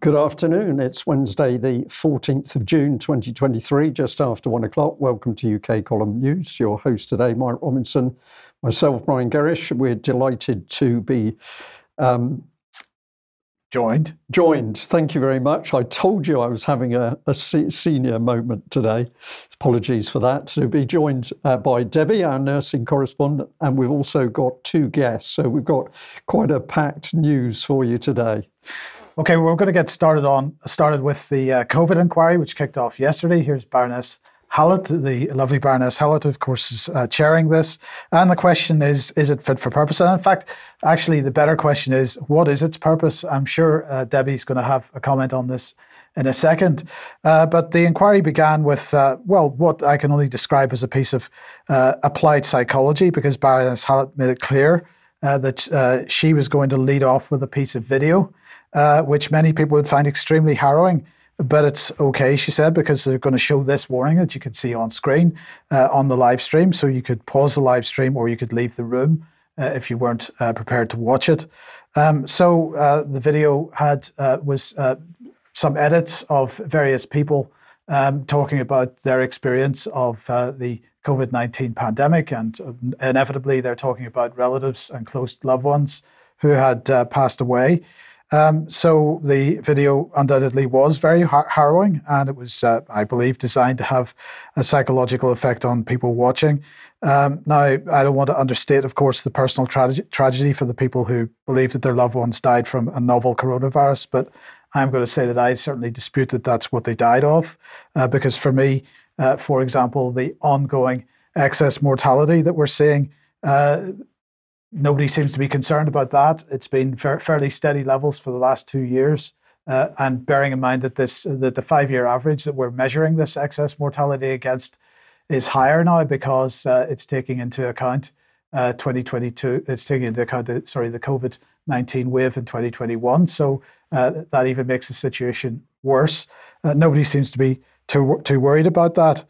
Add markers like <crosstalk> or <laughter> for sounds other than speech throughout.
Good afternoon. It's Wednesday, the 14th of June 2023, just after one o'clock. Welcome to UK Column News. Your host today, Mike Robinson, myself, Brian Gerrish. We're delighted to be um, joined. Joined. Thank you very much. I told you I was having a, a senior moment today. Apologies for that. To be joined uh, by Debi, our nursing correspondent, and we've also got two guests. So we've got quite a packed news for you today. Okay, we're going to get started on started with the uh, COVID inquiry, which kicked off yesterday. Here's Baroness Hallett, the lovely Baroness Hallett, of course, is uh, chairing this. And the question is, is it fit for purpose? And in fact, actually, the better question is, what is its purpose? I'm sure uh, Debi's going to have a comment on this in a second. Uh, but the inquiry began with, uh, well, what I can only describe as a piece of uh, applied psychology, because Baroness Hallett made it clear uh, that she was going to lead off with a piece of video uh, which many people would find extremely harrowing. But it's okay, she said, because they're going to show this warning that you can see on screen uh, on the live stream. So you could pause the live stream or you could leave the room uh, if you weren't uh, prepared to watch it. Um, so uh, the video had was some edits of various people um, talking about their experience of the COVID 19 pandemic. And inevitably, they're talking about relatives and close loved ones who had uh, passed away. Um, so the video undoubtedly was very har- harrowing, and it was, uh, I believe, designed to have a psychological effect on people watching. Um, now, I don't want to understate, of course, the personal tra- tragedy for the people who believe that their loved ones died from a novel coronavirus, but I'm going to say that I certainly dispute that that's what they died of, uh, because for me, uh, for example, the ongoing excess mortality that we're seeing uh, Nobody seems to be concerned about that. It's been fa- fairly steady levels for the last two years. Uh, and bearing in mind that this that the five-year average that we're measuring this excess mortality against is higher now because uh, it's taking into account uh, 2022. It's taking into account the sorry the COVID 19 wave in 2021. So uh, that even makes the situation worse. Uh, nobody seems to be too too worried about that.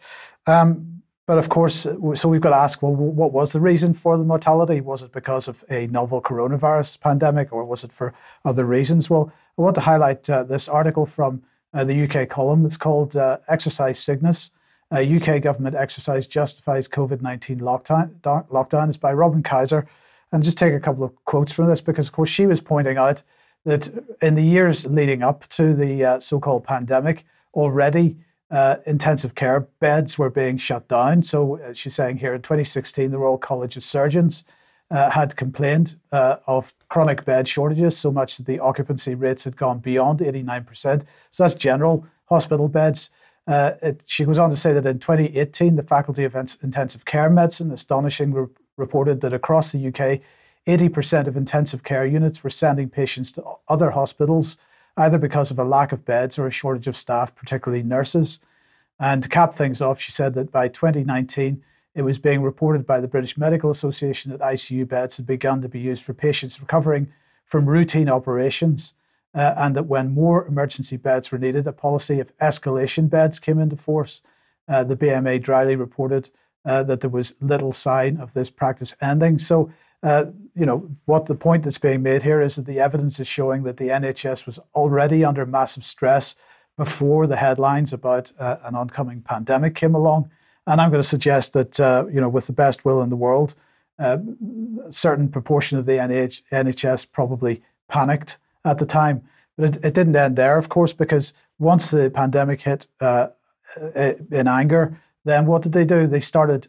Um, but of course, so we've got to ask well, what was the reason for the mortality? Was it because of a novel coronavirus pandemic or was it for other reasons? Well, I want to highlight uh, this article from uh, the UK column. It's called uh, Exercise Sickness. UK government exercise justifies COVID 19 lockdown. lockdown. It's by Robin Kaiser. And just take a couple of quotes from this because, of course, she was pointing out that in the years leading up to the uh, so called pandemic, already uh, intensive care beds were being shut down. So uh, she's saying here in 2016, the Royal College of Surgeons uh, had complained uh, of chronic bed shortages so much that the occupancy rates had gone beyond 89%. So that's general hospital beds. Uh, it, she goes on to say that in 2018, the Faculty of Intensive Care Medicine astonishingly re- reported that across the UK, 80% of intensive care units were sending patients to other hospitals either because of a lack of beds or a shortage of staff, particularly nurses. And to cap things off, she said that by 2019, it was being reported by the British Medical Association that ICU beds had begun to be used for patients recovering from routine operations, uh, and that when more emergency beds were needed, a policy of escalation beds came into force. Uh, the BMA dryly reported uh, that there was little sign of this practice ending. So uh, you know, what the point that's being made here is that the evidence is showing that the NHS was already under massive stress before the headlines about uh, an oncoming pandemic came along. And I'm going to suggest that, uh, you know, with the best will in the world, uh, a certain proportion of the NH- NHS probably panicked at the time. But it, it, didn't end there, of course, because once the pandemic hit uh, in anger, then what did they do? They started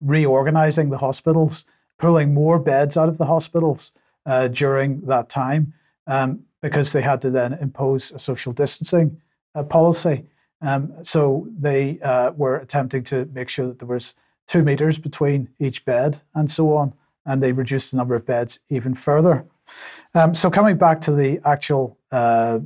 reorganizing the hospitals pulling more beds out of the hospitals uh, during that time um, because they had to then impose a social distancing uh, policy. Um, so they uh, were attempting to make sure that there was two meters between each bed and so on, and they reduced the number of beds even further. Um, so coming back to the actual uh,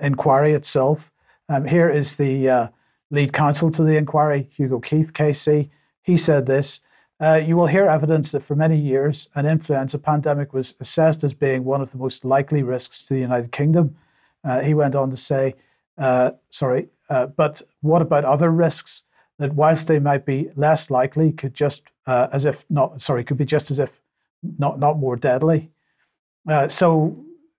inquiry itself, um, here is the uh, lead counsel to the inquiry, Hugo Keith, KC. He said this uh, you will hear evidence that for many years, an influenza pandemic was assessed as being one of the most likely risks to the United Kingdom. Uh, he went on to say, uh, sorry, uh, but what about other risks that, whilst they might be less likely, could just uh, as if not, sorry, could be just as if not, not more deadly? Uh, so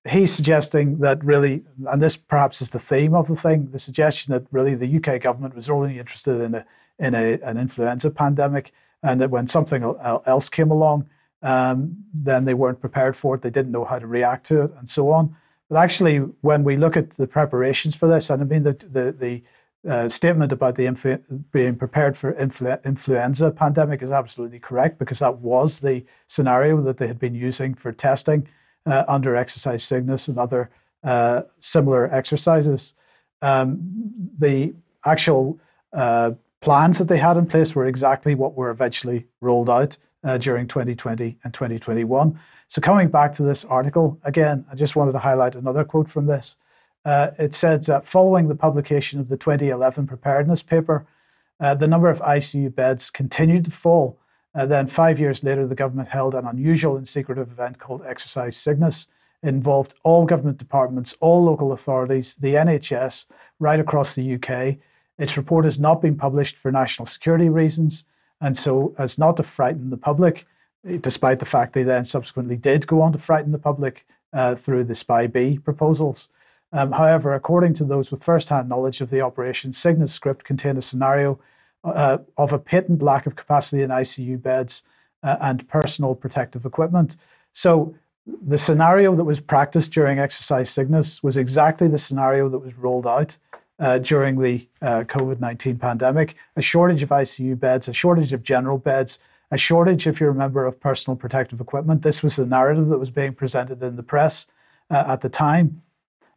he's suggesting that really, and this perhaps is the theme of the thing, the suggestion that really the UK government was only interested in a in a, an influenza pandemic, and that when something else came along, um, then they weren't prepared for it. They didn't know how to react to it, and so on. But actually, when we look at the preparations for this, and I mean the the, the uh, statement about the being prepared for influ- influenza pandemic is absolutely correct because that was the scenario that they had been using for testing uh, under exercise Cygnus and other uh, similar exercises. Um, the actual uh, plans that they had in place were exactly what were eventually rolled out uh, during 2020 and 2021. So, coming back to this article, again, I just wanted to highlight another quote from this. Uh, it says that following the publication of the 2011 preparedness paper, uh, the number of ICU beds continued to fall. Uh, then, five years later, the government held an unusual and secretive event called Exercise Cygnus. Involved all government departments, all local authorities, the NHS, right across the UK. Its report has not been published for national security reasons and so as not to frighten the public, despite the fact they then subsequently did go on to frighten the public uh, through the SPI-B proposals. Um, however, according to those with first-hand knowledge of the operation, Cygnus script contained a scenario uh, of a patent lack of capacity in ICU beds uh, and personal protective equipment. So the scenario that was practiced during exercise Cygnus was exactly the scenario that was rolled out uh, during the uh, COVID 19 pandemic a shortage of ICU beds, a shortage of general beds, a shortage, if you remember, of personal protective equipment. This was the narrative that was being presented in the press uh, at the time.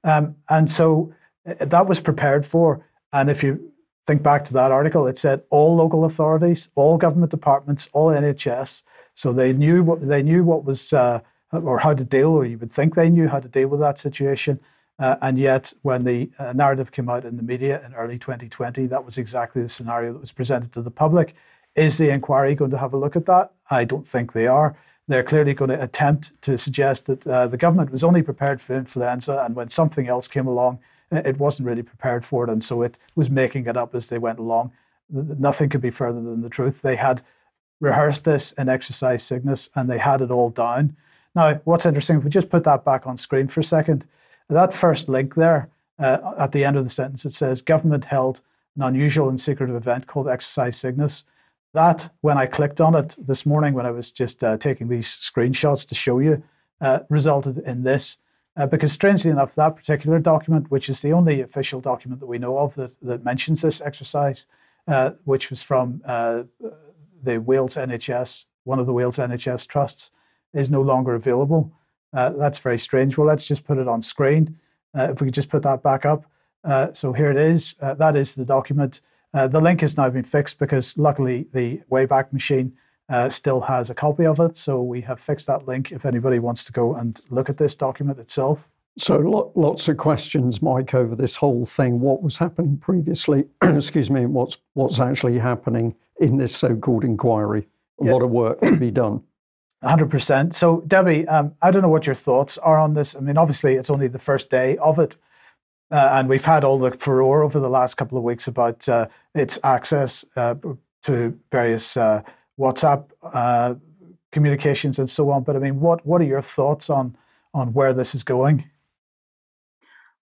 Um, and so uh, that was prepared for. And if you think back to that article, it said all local authorities, all government departments, all NHS. So they knew what they knew what was uh, or how to deal, or you would think they knew how to deal with that situation. Uh, and yet, when the uh, narrative came out in the media in early 2020, that was exactly the scenario that was presented to the public. Is the inquiry going to have a look at that? I don't think they are. They're clearly going to attempt to suggest that uh, the government was only prepared for influenza, and when something else came along, it wasn't really prepared for it, and so it was making it up as they went along. Nothing could be further than the truth. They had rehearsed this in exercise Cygnus, and they had it all down. Now, what's interesting, if we just put that back on screen for a second, that first link there uh, at the end of the sentence, it says government held an unusual and secretive event called Exercise Cygnus. That, when I clicked on it this morning, when I was just uh, taking these screenshots to show you, uh, resulted in this. Uh, because strangely enough, that particular document, which is the only official document that we know of that, that mentions this exercise, uh, which was from uh, the Wales NHS, one of the Wales NHS trusts, is no longer available. Uh, that's very strange. Well, let's just put it on screen. Uh, if we could just put that back up. Uh, so here it is. Uh, that is the document. Uh, the link has now been fixed because luckily the Wayback Machine uh, still has a copy of it. So we have fixed that link if anybody wants to go and look at this document itself. So lots of questions, Mike, over this whole thing. What was happening previously? <clears throat> excuse me. What's what's actually happening in this so-called inquiry? A yeah. lot of work to be done. 100%. So, Debi, um, I don't know what your thoughts are on this. I mean, obviously, it's only the first day of it. Uh, and we've had all the furore over the last couple of weeks about uh, its access uh, to various uh, WhatsApp uh, communications and so on. But I mean, what, what are your thoughts on, on where this is going?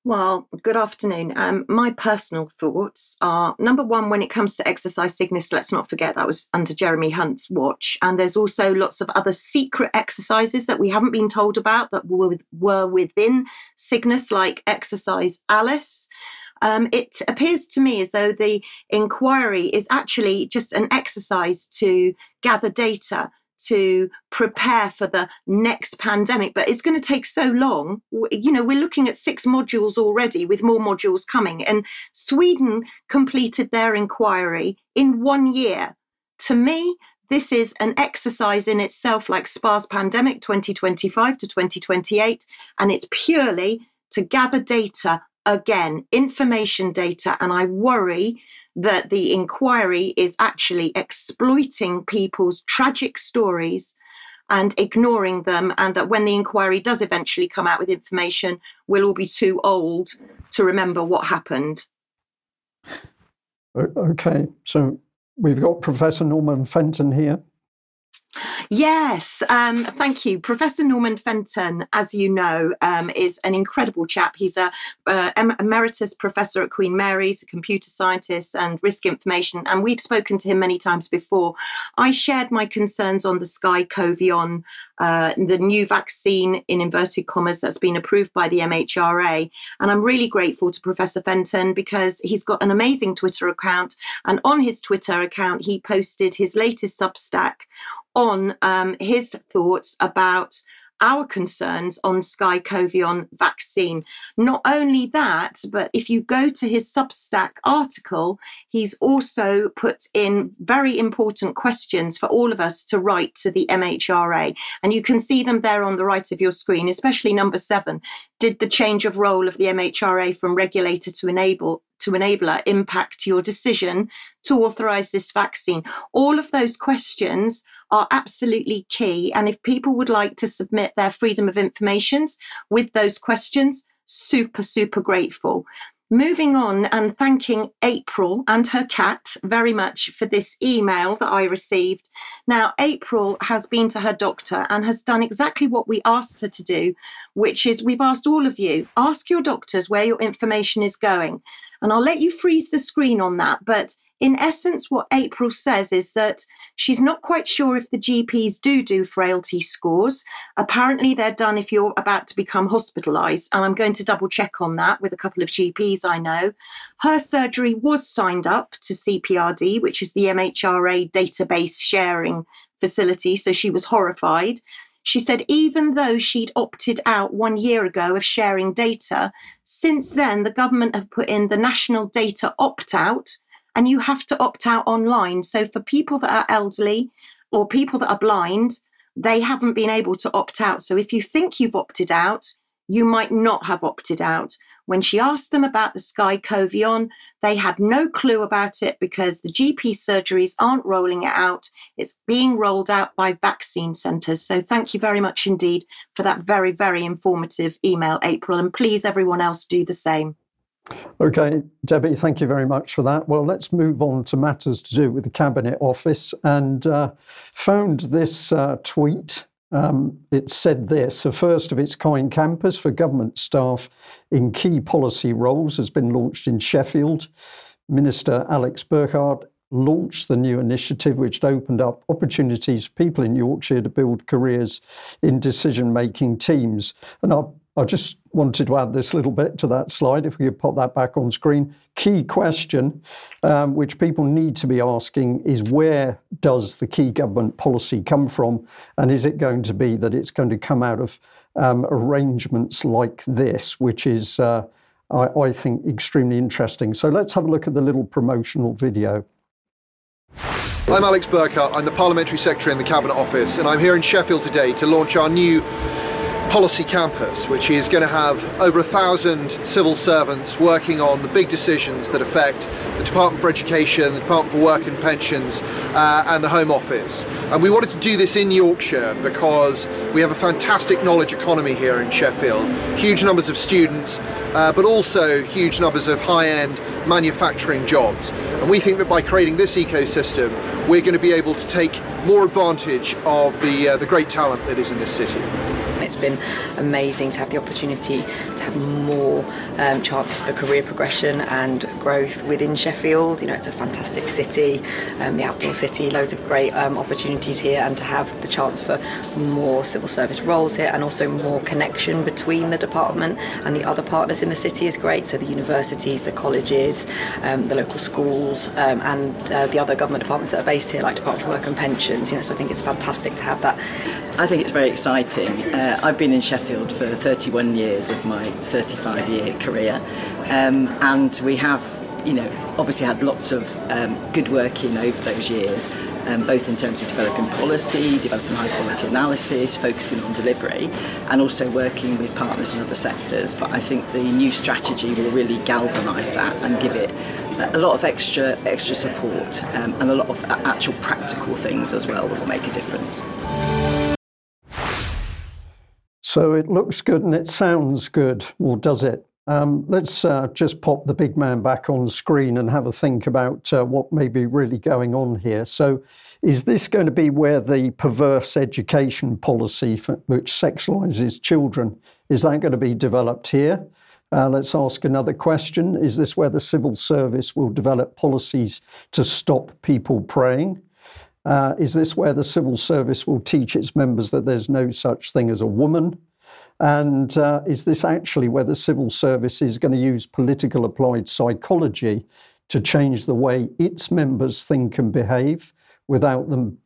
Well, good afternoon. Um, my personal thoughts are number one, when it comes to exercise Cygnus, let's not forget that was under Jeremy Hunt's watch. And there's also lots of other secret exercises that we haven't been told about that were, were within Cygnus, like exercise Alice. Um, it appears to me as though the inquiry is actually just an exercise to gather data to prepare for the next pandemic, but it's going to take so long. You know, we're looking at six modules already with more modules coming. And Sweden completed their inquiry in one year. To me, this is an exercise in itself, like SPARS pandemic 2025 to 2028, and it's purely to gather data again, information data. And I worry that the inquiry is actually exploiting people's tragic stories and ignoring them, and that when the inquiry does eventually come out with information, we'll all be too old to remember what happened. Okay, so we've got Professor Norman Fenton here. Yes, um, thank you. Professor Norman Fenton, as you know, um, is an incredible chap. He's a uh, emeritus professor at Queen Mary's, a computer scientist and risk information, and we've spoken to him many times before. I shared my concerns on the SKYCovion, uh, the new vaccine in inverted commas that's been approved by the MHRA, and I'm really grateful to Professor Fenton because he's got an amazing Twitter account, and on his Twitter account he posted his latest Substack on um, his thoughts about our concerns on SKYCovion vaccine. Not only that, but if you go to his Substack article, he's also put in very important questions for all of us to write to the MHRA. And you can see them there on the right of your screen, especially number seven. Did the change of role of the MHRA from regulator to enable to enabler impact your decision to authorize this vaccine? All of those questions are absolutely key. And if people would like to submit their freedom of informations with those questions, super, super grateful. Moving on and thanking April and her cat very much for this email that I received. Now, April has been to her doctor and has done exactly what we asked her to do, which is we've asked all of you ask your doctors where your information is going. And I'll let you freeze the screen on that, but in essence, what April says is that she's not quite sure if the GPs do do frailty scores. Apparently, they're done if you're about to become hospitalised, and I'm going to double check on that with a couple of GPs I know. Her surgery was signed up to CPRD, which is the MHRA database sharing facility, so she was horrified. She said, even though she'd opted out one year ago of sharing data, since then the government have put in the national data opt out, and you have to opt out online. So for people that are elderly or people that are blind, they haven't been able to opt out. So if you think you've opted out, you might not have opted out. When she asked them about the SKYCovion, they had no clue about it because the GP surgeries aren't rolling it out. It's being rolled out by vaccine centres. So thank you very much indeed for that very, very informative email, April. And please, everyone else, do the same. Okay, Debi, thank you very much for that. Well, let's move on to matters to do with the Cabinet Office and uh, found this uh, tweet. Um, it said this a first of its kind campus for government staff in key policy roles has been launched in Sheffield. Minister Alex Burghart launched the new initiative, which opened up opportunities for people in Yorkshire to build careers in decision making teams. And I'll I just wanted to add this little bit to that slide, if we could pop that back on screen. Key question, um, which people need to be asking, is where does the key government policy come from? And is it going to be that it's going to come out of um, arrangements like this, which is, uh, I, I think, extremely interesting. So let's have a look at the little promotional video. I'm Alex Burghart. I'm the Parliamentary Secretary in the Cabinet Office, and I'm here in Sheffield today to launch our new policy campus, which is going to have over a thousand civil servants working on the big decisions that affect the Department for Education, the Department for Work and Pensions, uh, and the Home Office. And we wanted to do this in Yorkshire because we have a fantastic knowledge economy here in Sheffield, huge numbers of students, uh, but also huge numbers of high-end manufacturing jobs. And we think that by creating this ecosystem, we're going to be able to take more advantage of the, uh, the great talent that is in this city. It's been amazing to have the opportunity to have more um, chances for career progression and growth within Sheffield. You know, it's a fantastic city, um, the outdoor city, loads of great um, opportunities here, and to have the chance for more civil service roles here and also more connection between the department and the other partners in the city is great. So the universities, the colleges, um, the local schools, um, and uh, the other government departments that are based here, like Department for Work and Pensions. You know, so I think it's fantastic to have that. I think it's very exciting. Uh, I've been in Sheffield for 31 years of my 35 year career, um, and we have, you know, obviously had lots of um, good work in over those years. Um, both in terms of developing policy, developing high quality analysis, focusing on delivery, and also working with partners in other sectors. But I think the new strategy will really galvanise that and give it a lot of extra extra support um, and a lot of actual practical things as well that will make a difference. So it looks good and it sounds good, or does it? um, let's uh, just pop the big man back on screen and have a think about uh, what may be really going on here. So, is this going to be where the perverse education policy, for, which sexualizes children, is that going to be developed here? Uh, let's ask another question. Is this where the civil service will develop policies to stop people praying? Uh, is this where the civil service will teach its members that there's no such thing as a woman? And uh, is this actually where the civil service is going to use political applied psychology to change the way its members think and behave without them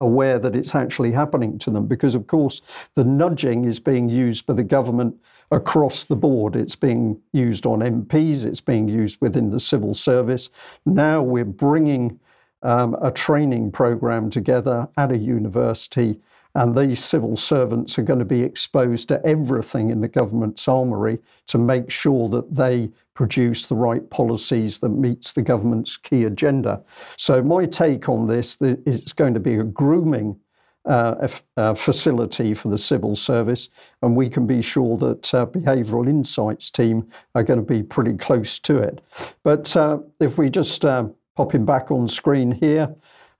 aware that it's actually happening to them? Because, of course, the nudging is being used by the government across the board. It's being used on MPs, it's being used within the civil service. Now we're bringing um, a training program together at a university and these civil servants are going to be exposed to everything in the government's armoury to make sure that they produce the right policies that meets the government's key agenda. So my take on this is it's going to be a grooming uh, uh, facility for the civil service, and we can be sure that uh, behavioural insights team are going to be pretty close to it. But uh, if we just uh, pop him back on screen here,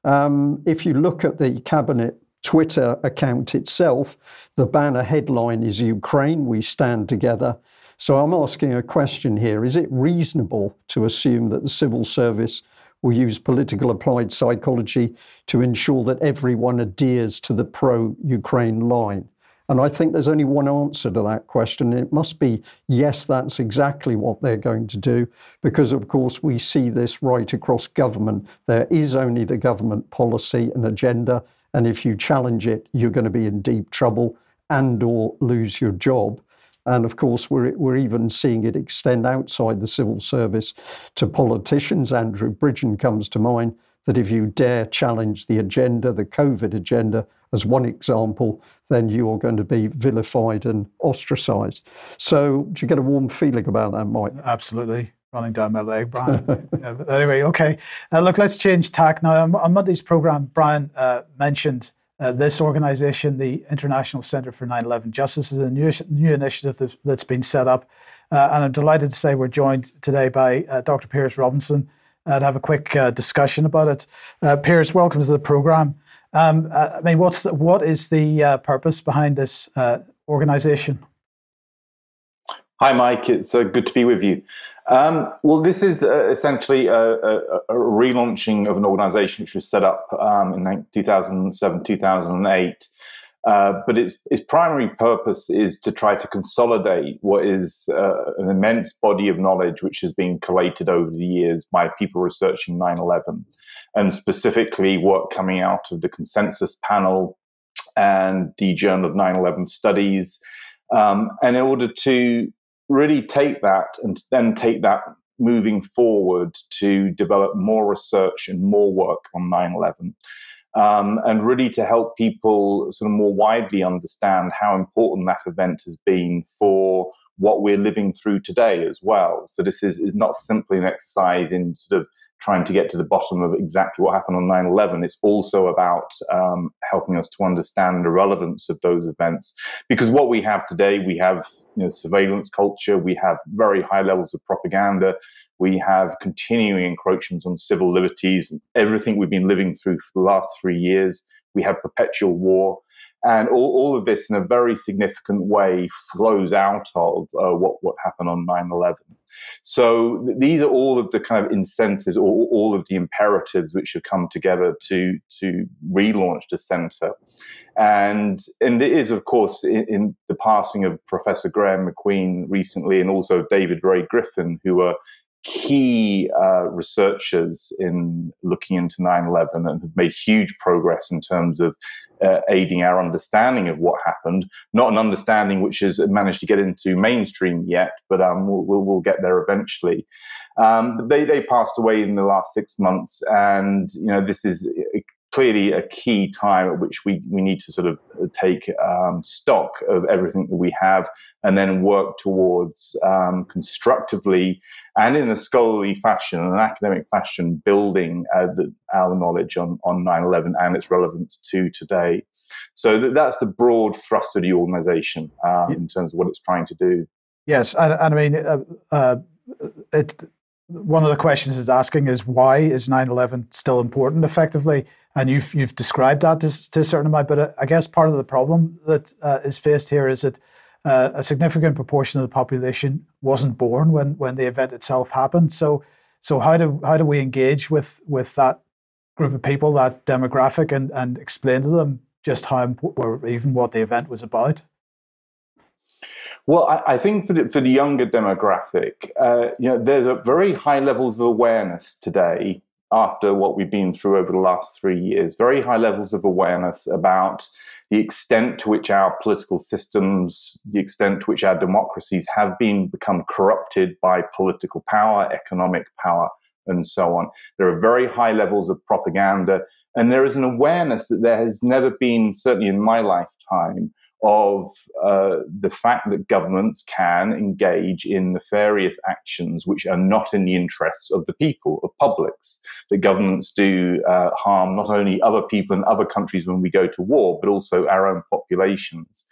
um, if you look at the cabinet Twitter account itself, the banner headline is Ukraine, we stand together. So I'm asking a question here Is it reasonable to assume that the civil service will use political applied psychology to ensure that everyone adheres to the pro Ukraine line? And I think there's only one answer to that question. It must be yes, that's exactly what they're going to do, because of course we see this right across government. There is only the government policy and agenda. And if you challenge it, you're going to be in deep trouble and or lose your job. And of course, we're, we're even seeing it extend outside the civil service to politicians. Andrew Bridgen comes to mind that if you dare challenge the agenda, the COVID agenda, as one example, then you are going to be vilified and ostracized. So, do you get a warm feeling about that, Mike? Absolutely running down my leg, Brian. <laughs> yeah, anyway, okay. Uh, look, let's change tack now. On, on Monday's program, Brian uh, mentioned uh, this organization, the International Center for 9 11 Justice, is a new, new initiative that, has been set up. Uh, and I'm delighted to say we're joined today by uh, Dr. Piers Robinson uh, to have a quick discussion about it. Piers, welcome to the program. Um, I mean, what's the, what is the purpose behind this organization? Hi, Mike. It's uh, good to be with you. Um, well, this is uh, essentially a, a, a, relaunching of an organization which was set up um, in 2007, 2008. Uh, but its, its primary purpose is to try to consolidate what is uh, an immense body of knowledge which has been collated over the years by people researching 9 11, and specifically what coming out of the consensus panel and the Journal of 9 11 Studies. Um, and in order to really take that and then take that moving forward to develop more research and more work on 9 11. Um, and really to help people sort of more widely understand how important that event has been for what we're living through today as well. So this is, is not simply an exercise in sort of trying to get to the bottom of exactly what happened on 9 11. It's also about um, helping us to understand the relevance of those events. Because what we have today, we have you know, surveillance culture, we have very high levels of propaganda, we have continuing encroachments on civil liberties, everything we've been living through for the last three years. We have perpetual war. And all, all of this, in a very significant way, flows out of uh, what, what happened on 9 11. So th- these are all of the kind of incentives, or all of the imperatives which have come together to to relaunch the centre. And and it is, of course, in, in the passing of Professor Graeme MacQueen recently, and also David Ray Griffin, who are key uh, researchers in looking into 9-11 and have made huge progress in terms of uh, aiding our understanding of what happened. Not an understanding which has managed to get into mainstream yet, but um, we'll, we'll, get there eventually. Um, they, they passed away in the last six months, and you know this is clearly a key time at which we, we need to sort of take um, stock of everything that we have and then work towards um, constructively and in a scholarly fashion, an academic fashion, building uh, the, our knowledge on, on 9-11 and its relevance to today. So that, that's the broad thrust of the organization um, in terms of what it's trying to do. Yes, and, and I mean, uh, uh, it, one of the questions it's asking is why is 9/11 still important? Effectively, and you've you've described that to, to a certain amount. But I guess part of the problem that uh, is faced here is that uh, a significant proportion of the population wasn't born when when the event itself happened. So so how do how do we engage with with that group of people, that demographic, and and explain to them just how or even what the event was about? Well, I, I think for the, for the younger demographic, uh, you know, there's very high levels of awareness today after what we've been through over the last three years. Very high levels of awareness about the extent to which our political systems, the extent to which our democracies have been become corrupted by political power, economic power, and so on. There are very high levels of propaganda, and there is an awareness that there has never been, certainly in my lifetime, of uh, the fact that governments can engage in nefarious actions which are not in the interests of the people, of publics. That governments do uh, harm not only other people in other countries when we go to war, but also our own populations.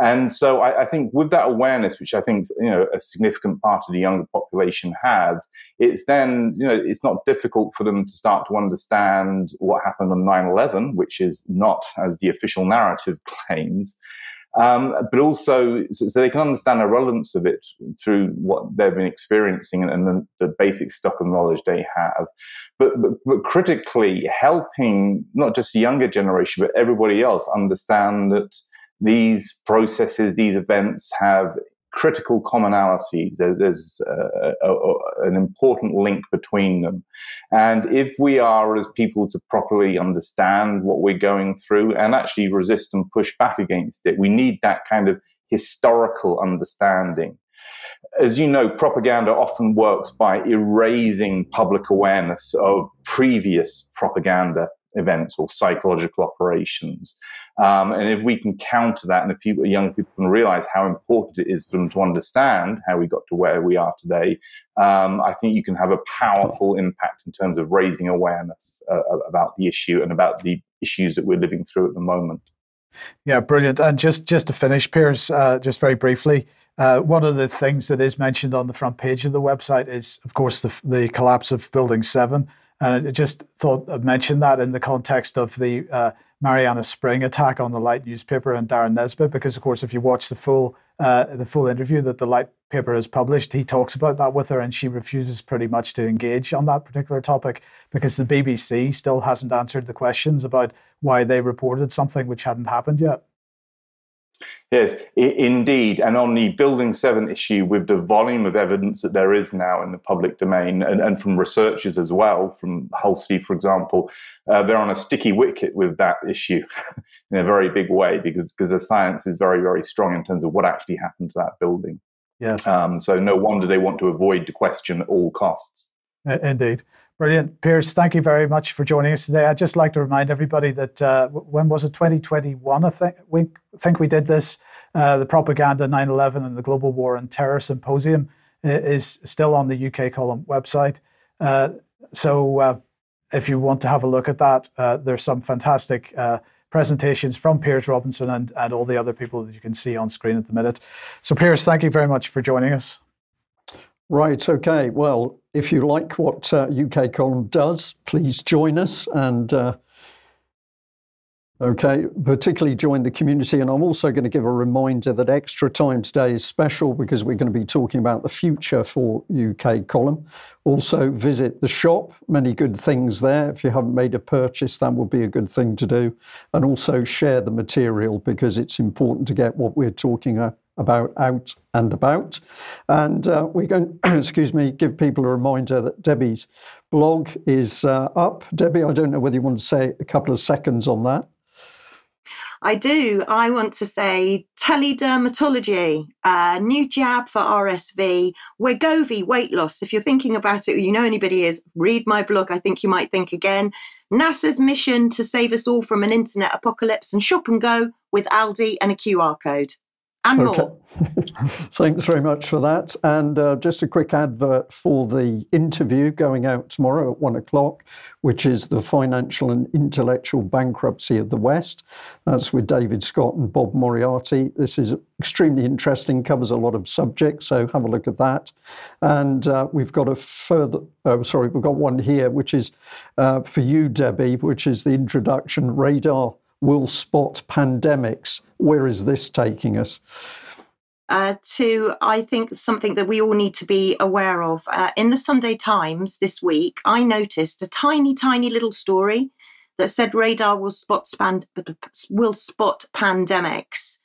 And so I, I, think with that awareness, which I think you know a significant part of the younger population have, it's then you know it's not difficult for them to start to understand what happened on 9/11, which is not as the official narrative <laughs> claims. Um, but also so, they can understand the relevance of it through what they've been experiencing and, and the, the, basic stock of knowledge they have. But, but, but critically helping not just the younger generation, but everybody else understand that these processes, these events have critical commonality. There's uh, a, a, an important link between them. And if we are, as people, to properly understand what we're going through and actually resist and push back against it, we need that kind of historical understanding. As you know, propaganda often works by erasing public awareness of previous propaganda events or psychological operations. Um, and if we can counter that, and if people, young people can realize how important it is for them to understand how we got to where we are today, um, I think you can have a powerful impact in terms of raising awareness uh, about the issue and about the issues that we're living through at the moment. Yeah, brilliant. And just just to finish, Piers, uh, just very briefly, uh, one of the things that is mentioned on the front page of the website is, of course, the, the collapse of Building Seven. And I just thought I'd mention that in the context of the uh, Marianna Spring attack on the Light newspaper and Darren Nesbitt, because of course, if you watch the full uh, the full interview that the Light paper has published, he talks about that with her, and she refuses pretty much to engage on that particular topic because the BBC still hasn't answered the questions about why they reported something which hadn't happened yet. Yes, I- indeed. And on the Building 7 issue, with the volume of evidence that there is now in the public domain, and, and from researchers as well, from Hulsey, for example, uh, they're on a sticky wicket with that issue <laughs> in a very big way because, because the science is very, very strong in terms of what actually happened to that building. Yes. Um, so no wonder they want to avoid the question at all costs. Indeed. Brilliant. Piers, thank you very much for joining us today. I'd just like to remind everybody that uh, when was it, 2021, I think we, think we did this, uh, the Propaganda 9 11 and the Global War on Terror Symposium is still on the UK column website. Uh, so uh, if you want to have a look at that, uh, there's some fantastic uh, presentations from Piers Robinson and, and all the other people that you can see on screen at the minute. So, Piers, thank you very much for joining us. Right, okay. Well, if you like what uh, UK Column does, please join us and, uh, okay, particularly join the community. And I'm also going to give a reminder that Extra Time today is special because we're going to be talking about the future for UK Column. Also, visit the shop, many good things there. If you haven't made a purchase, that would be a good thing to do. And also share the material because it's important to get what we're talking about out and about. And uh, we're going, <clears throat> excuse me, give people a reminder that Debi's blog is uh, up. Debbie, I don't know whether you want to say a couple of seconds on that. I do. I want to say teledermatology, uh, new jab for RSV, Wegovy weight loss. If you're thinking about it, you know anybody is, read my blog. I think you might think again. NASA's mission to save us all from an internet apocalypse and shop and go with Aldi and a QR code. And okay. more. <laughs> Thanks very much for that. And uh, just a quick advert for the interview going out tomorrow at one o'clock, which is the financial and intellectual bankruptcy of the West. That's with David Scott and Bob Moriarty. This is extremely interesting, covers a lot of subjects, so have a look at that. And uh, we've got a further, oh, sorry, we've got one here, which is uh, for you, Debi, which is the introduction radar will spot pandemics. Where is this taking us? Uh, to, I think, something that we all need to be aware of. Uh, in the Sunday Times this week, I noticed a tiny, tiny little story that said radar will spot, span- will spot pandemics.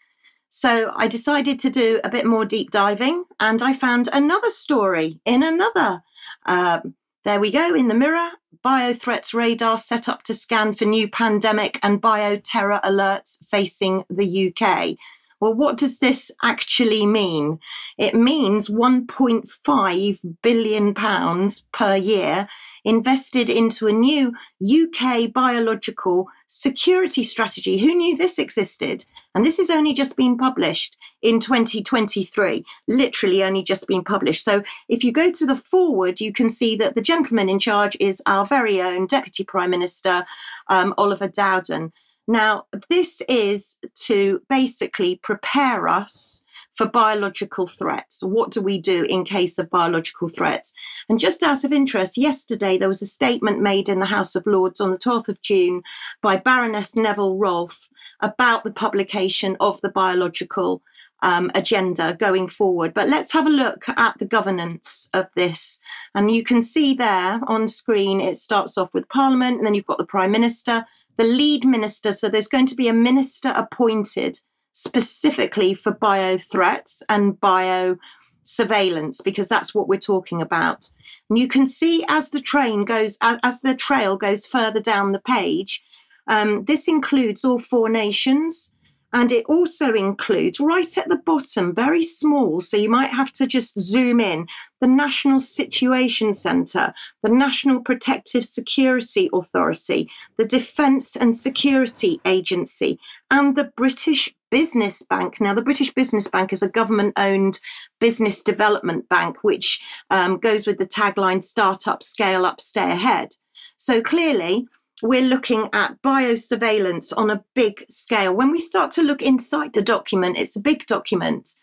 So I decided to do a bit more deep diving, and I found another story in another. Um, there we go in the mirror. Biothreats radar set up to scan for new pandemic and bioterror alerts facing the UK. Well, what does this actually mean? It means 1.5 billion pounds per year invested into a new UK biological security strategy. Who knew this existed? And this has only just been published in 2023, literally only just been published. So if you go to the foreword, you can see that the gentleman in charge is our very own Deputy Prime Minister, um, Oliver Dowden. Now, this is to basically prepare us for biological threats. What do we do in case of biological threats? And just out of interest, yesterday there was a statement made in the House of Lords on the 12th of June by Baroness Neville Rolfe about the publication of the biological um, agenda going forward. But let's have a look at the governance of this. And you can see there on screen, it starts off with Parliament, and then you've got the Prime Minister, the lead minister. So there's going to be a minister appointed specifically for bio threats and bio surveillance because that's what we're talking about. And you can see as the train goes, as the trail goes further down the page, um, this includes all four nations. And it also includes right at the bottom, very small, so you might have to just zoom in, the National Situation Centre, the National Protective Security Authority, the Defence and Security Agency, and the British Business Bank. Now, the British Business Bank is a government owned business development bank, which um, goes with the tagline Start up, Scale up, Stay ahead. So clearly, we're looking at biosurveillance on a big scale. When we start to look inside the document, it's a big document.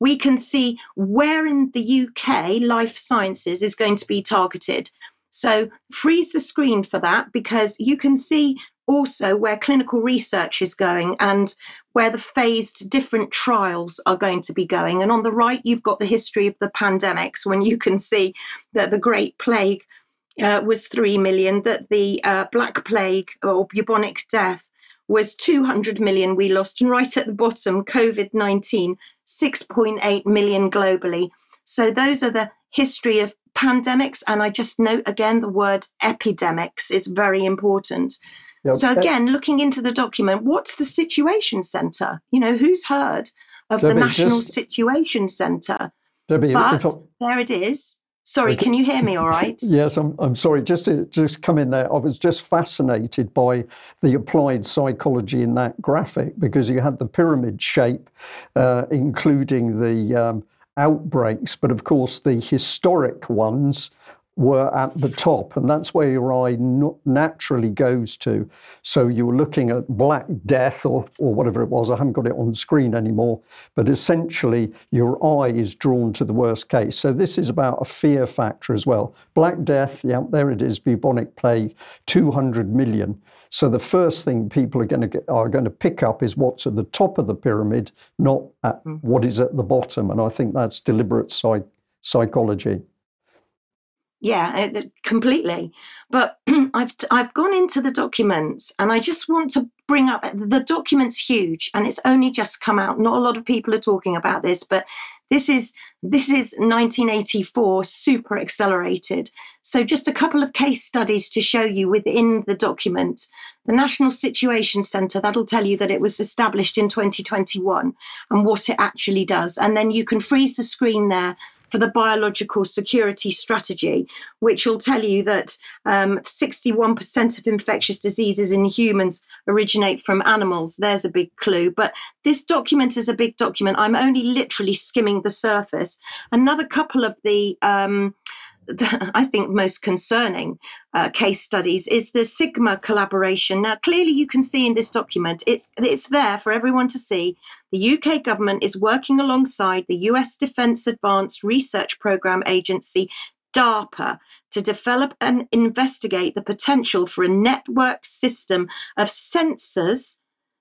We can see where in the UK life sciences is going to be targeted. So freeze the screen for that because you can see also where clinical research is going and where the phased different trials are going to be going. And on the right, you've got the history of the pandemics when you can see that the Great Plague uh, was 3 million, that the uh, Black Plague or bubonic death was 200 million we lost. And right at the bottom, COVID 19, 6.8 million globally. So those are the history of pandemics. And I just note again the word epidemics is very important. Yep. So again, looking into the document, what's the situation centre? You know, who's heard of Debi, the National just, Situation Centre? Debi, but there it is. Sorry, can you hear me all right? yes, I'm, I'm sorry. Just to just come in there, I was just fascinated by the applied psychology in that graphic because you had the pyramid shape, uh, including the um, outbreaks, but of course the historic ones were at the top, and that's where your eye naturally goes to. So you're looking at Black Death or, or whatever it was, I haven't got it on screen anymore, but essentially your eye is drawn to the worst case. So this is about a fear factor as well. Black Death, yeah, there it is, bubonic plague, 200 million. So the first thing people are going to get, are going to pick up is what's at the top of the pyramid, not at mm. what is at the bottom. And I think that's deliberate psych- psychology. Yeah, completely. But <clears throat> I've I've gone into the documents, and I just want to bring up uh, the document's huge, and it's only just come out. Not a lot of people are talking about this, but this is this is 1984 super accelerated. So just a couple of case studies to show you within the document. The National Situation Centre that'll tell you that it was established in 2021 and what it actually does, and then you can freeze the screen there for the biological security strategy, which will tell you that um, 61% of infectious diseases in humans originate from animals. There's a big clue. But this document is a big document. I'm only literally skimming the surface. Another couple of the um, <laughs> I think most concerning uh, case studies is the Sigma collaboration. Now, clearly, you can see in this document, it's it's there for everyone to see. The UK government is working alongside the US Defence Advanced Research Programme Agency, DARPA, to develop and investigate the potential for a network system of sensors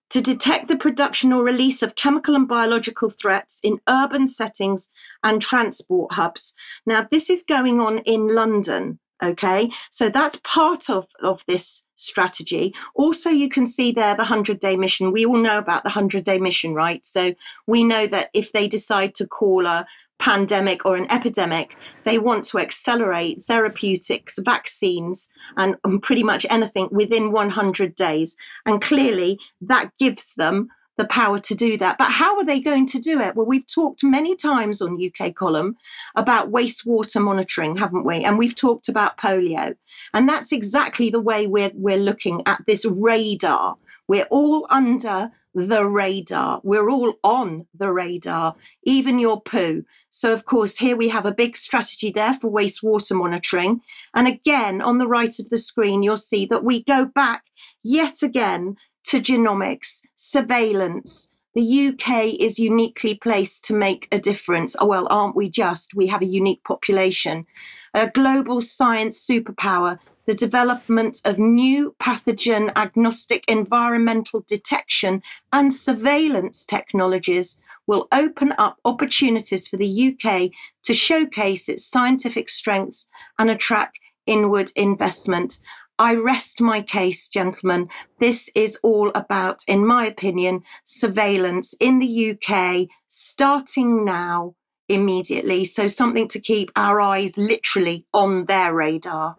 to detect the production or release of chemical and biological threats in urban settings and transport hubs. Now, this is going on in London. Okay, so that's part of, of this strategy. Also, you can see there the 100 day mission. We all know about the 100 day mission, right? So we know that if they decide to call a pandemic or an epidemic, they want to accelerate therapeutics, vaccines, and, and pretty much anything within 100 days. And clearly, that gives them the power to do that. But how are they going to do it? Well, we've talked many times on UK column about wastewater monitoring, haven't we? And we've talked about polio. And that's exactly the way we're, we're looking at this radar. We're all under the radar. We're all on the radar, even your poo. So, of course, here we have a big strategy there for wastewater monitoring. And again, on the right of the screen, you'll see that we go back yet again to genomics, surveillance. The UK is uniquely placed to make a difference. Oh, well, aren't we just? We have a unique population. A global science superpower the development of new pathogen agnostic environmental detection and surveillance technologies will open up opportunities for the UK to showcase its scientific strengths and attract inward investment. I rest my case, gentlemen. This is all about, in my opinion, surveillance in the UK, starting now, immediately. So, something to keep our eyes literally on their radar.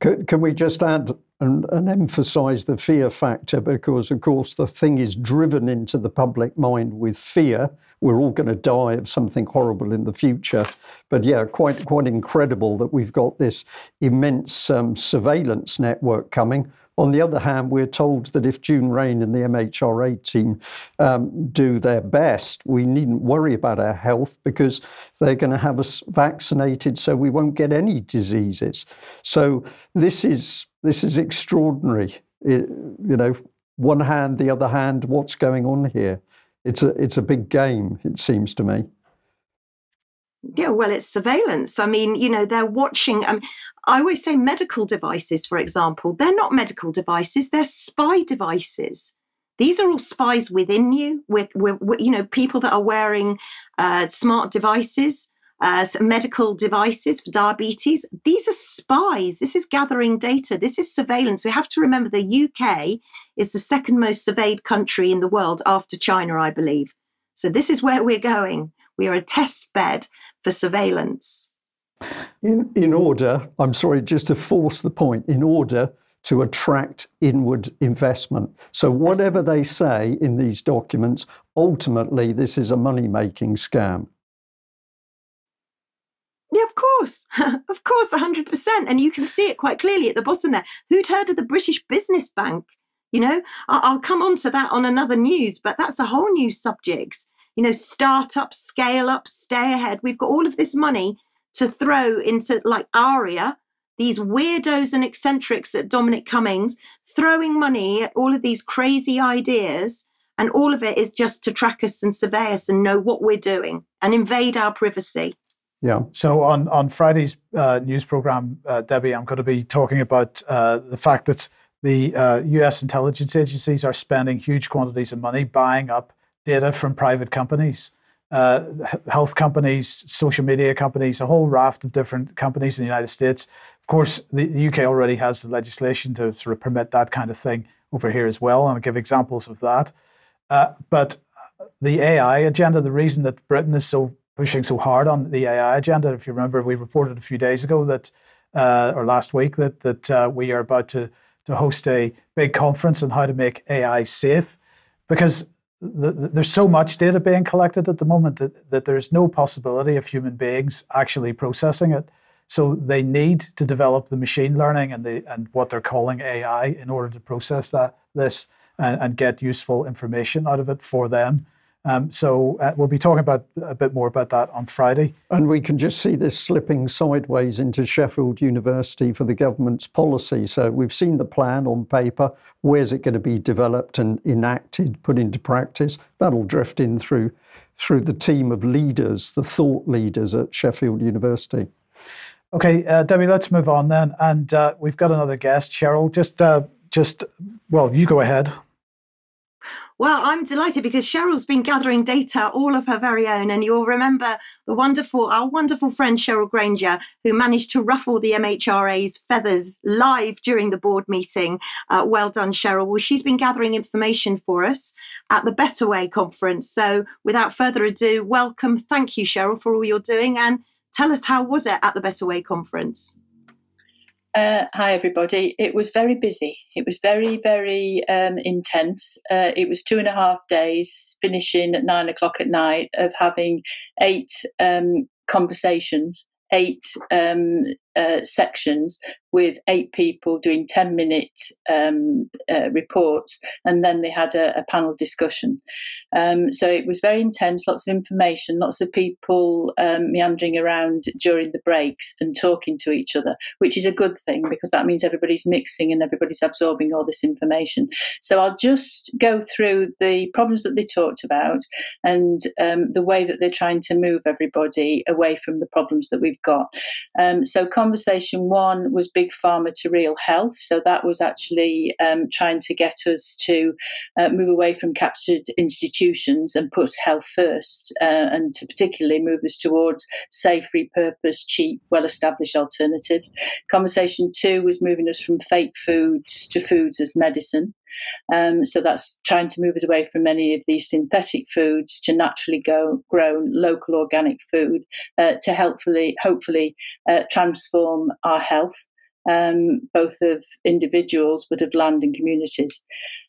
Can, can we just add and, and emphasize the fear factor? Because, of course, the thing is driven into the public mind with fear. We're all going to die of something horrible in the future. But yeah, quite quite incredible that we've got this immense um, surveillance network coming on the other hand, we're told that if June Raine and the MHRA team um, do their best, we needn't worry about our health because they're going to have us vaccinated so we won't get any diseases. So this is this is extraordinary. It, you know, one hand, the other hand, what's going on here? It's a it's a big game, it seems to me. Yeah, well, it's surveillance. I mean, you know, they're watching. Um, I always say medical devices, for example, they're not medical devices, they're spy devices. These are all spies within you. We're, we're, we're you know, people that are wearing uh, smart devices, uh, medical devices for diabetes. These are spies. This is gathering data. This is surveillance. We have to remember the UK is the second most surveyed country in the world after China, I believe. So this is where we're going. We are a test bed for surveillance. In, in order, I'm sorry, just to force the point, in order to attract inward investment. So, whatever they say in these documents, ultimately, this is a money making scam. Yeah, of course. <laughs> of course, 100%. And you can see it quite clearly at the bottom there. Who'd heard of the British Business Bank? You know, I'll come on to that on another news, but that's a whole new subject. You know, start up, scale up, stay ahead. We've got all of this money to throw into like Aria, these weirdos and eccentrics at Dominic Cummings, throwing money at all of these crazy ideas. And all of it is just to track us and survey us and know what we're doing and invade our privacy. Yeah. So on on Friday's uh, news program, uh, Debi, I'm going to be talking about uh, the fact that the U.S. Uh, intelligence agencies are spending huge quantities of money buying up data from private companies uh, health companies, social media companies, a whole raft of different companies in the United States. Of course, the, the, UK already has the legislation to sort of permit that kind of thing over here as well, and I'll give examples of that. Uh, but the AI agenda, the reason that Britain is so pushing so hard on the AI agenda, if you remember, we reported a few days ago that, uh, or last week, that that uh, we are about to to host a big conference on how to make AI safe, because the, the, there's so much data being collected at the moment that, that there's no possibility of human beings actually processing it. So they need to develop the machine learning and the and what they're calling AI in order to process that this and, and get useful information out of it for them. Um, so uh, we'll be talking about a bit more about that on Friday. And we can just see this slipping sideways into Sheffield University for the government's policy. So we've seen the plan on paper. Where's it going to be developed and enacted, put into practice? That'll drift in through through the team of leaders, the thought leaders at Sheffield University. Okay, uh, Debi, let's move on then. And uh, we've got another guest, Cheryl. Just, uh, just well, you go ahead. Well, I'm delighted because Cheryl's been gathering data all of her very own. And you'll remember the wonderful, our wonderful friend Cheryl Granger, who managed to ruffle the MHRA's feathers live during the board meeting. Uh, well done, Cheryl. Well, she's been gathering information for us at the Better Way conference. So without further ado, welcome. Thank you, Cheryl, for all you're doing. And tell us how was it at the Better Way conference? Uh, hi, everybody. It was very busy. It was very, very um, intense. Uh, it was two and a half days, finishing at nine o'clock at night, of having eight um, conversations, eight um, uh, sections with eight people doing 10 minute um, uh, reports, and then they had a, a panel discussion. Um, so it was very intense, lots of information, lots of people um, meandering around during the breaks and talking to each other, which is a good thing because that means everybody's mixing and everybody's absorbing all this information. So I'll just go through the problems that they talked about and um, the way that they're trying to move everybody away from the problems that we've got. Um, so conversation one was big pharma to real health. So that was actually um, trying to get us to uh, move away from captured institutions and put health first, uh, and to particularly move us towards safe, repurposed, cheap, well established alternatives. Conversation two was moving us from fake foods to foods as medicine. Um, so that's trying to move us away from many of these synthetic foods to naturally go, grown local organic food uh, to helpfully, hopefully, uh, transform our health, um, both of individuals but of land and communities.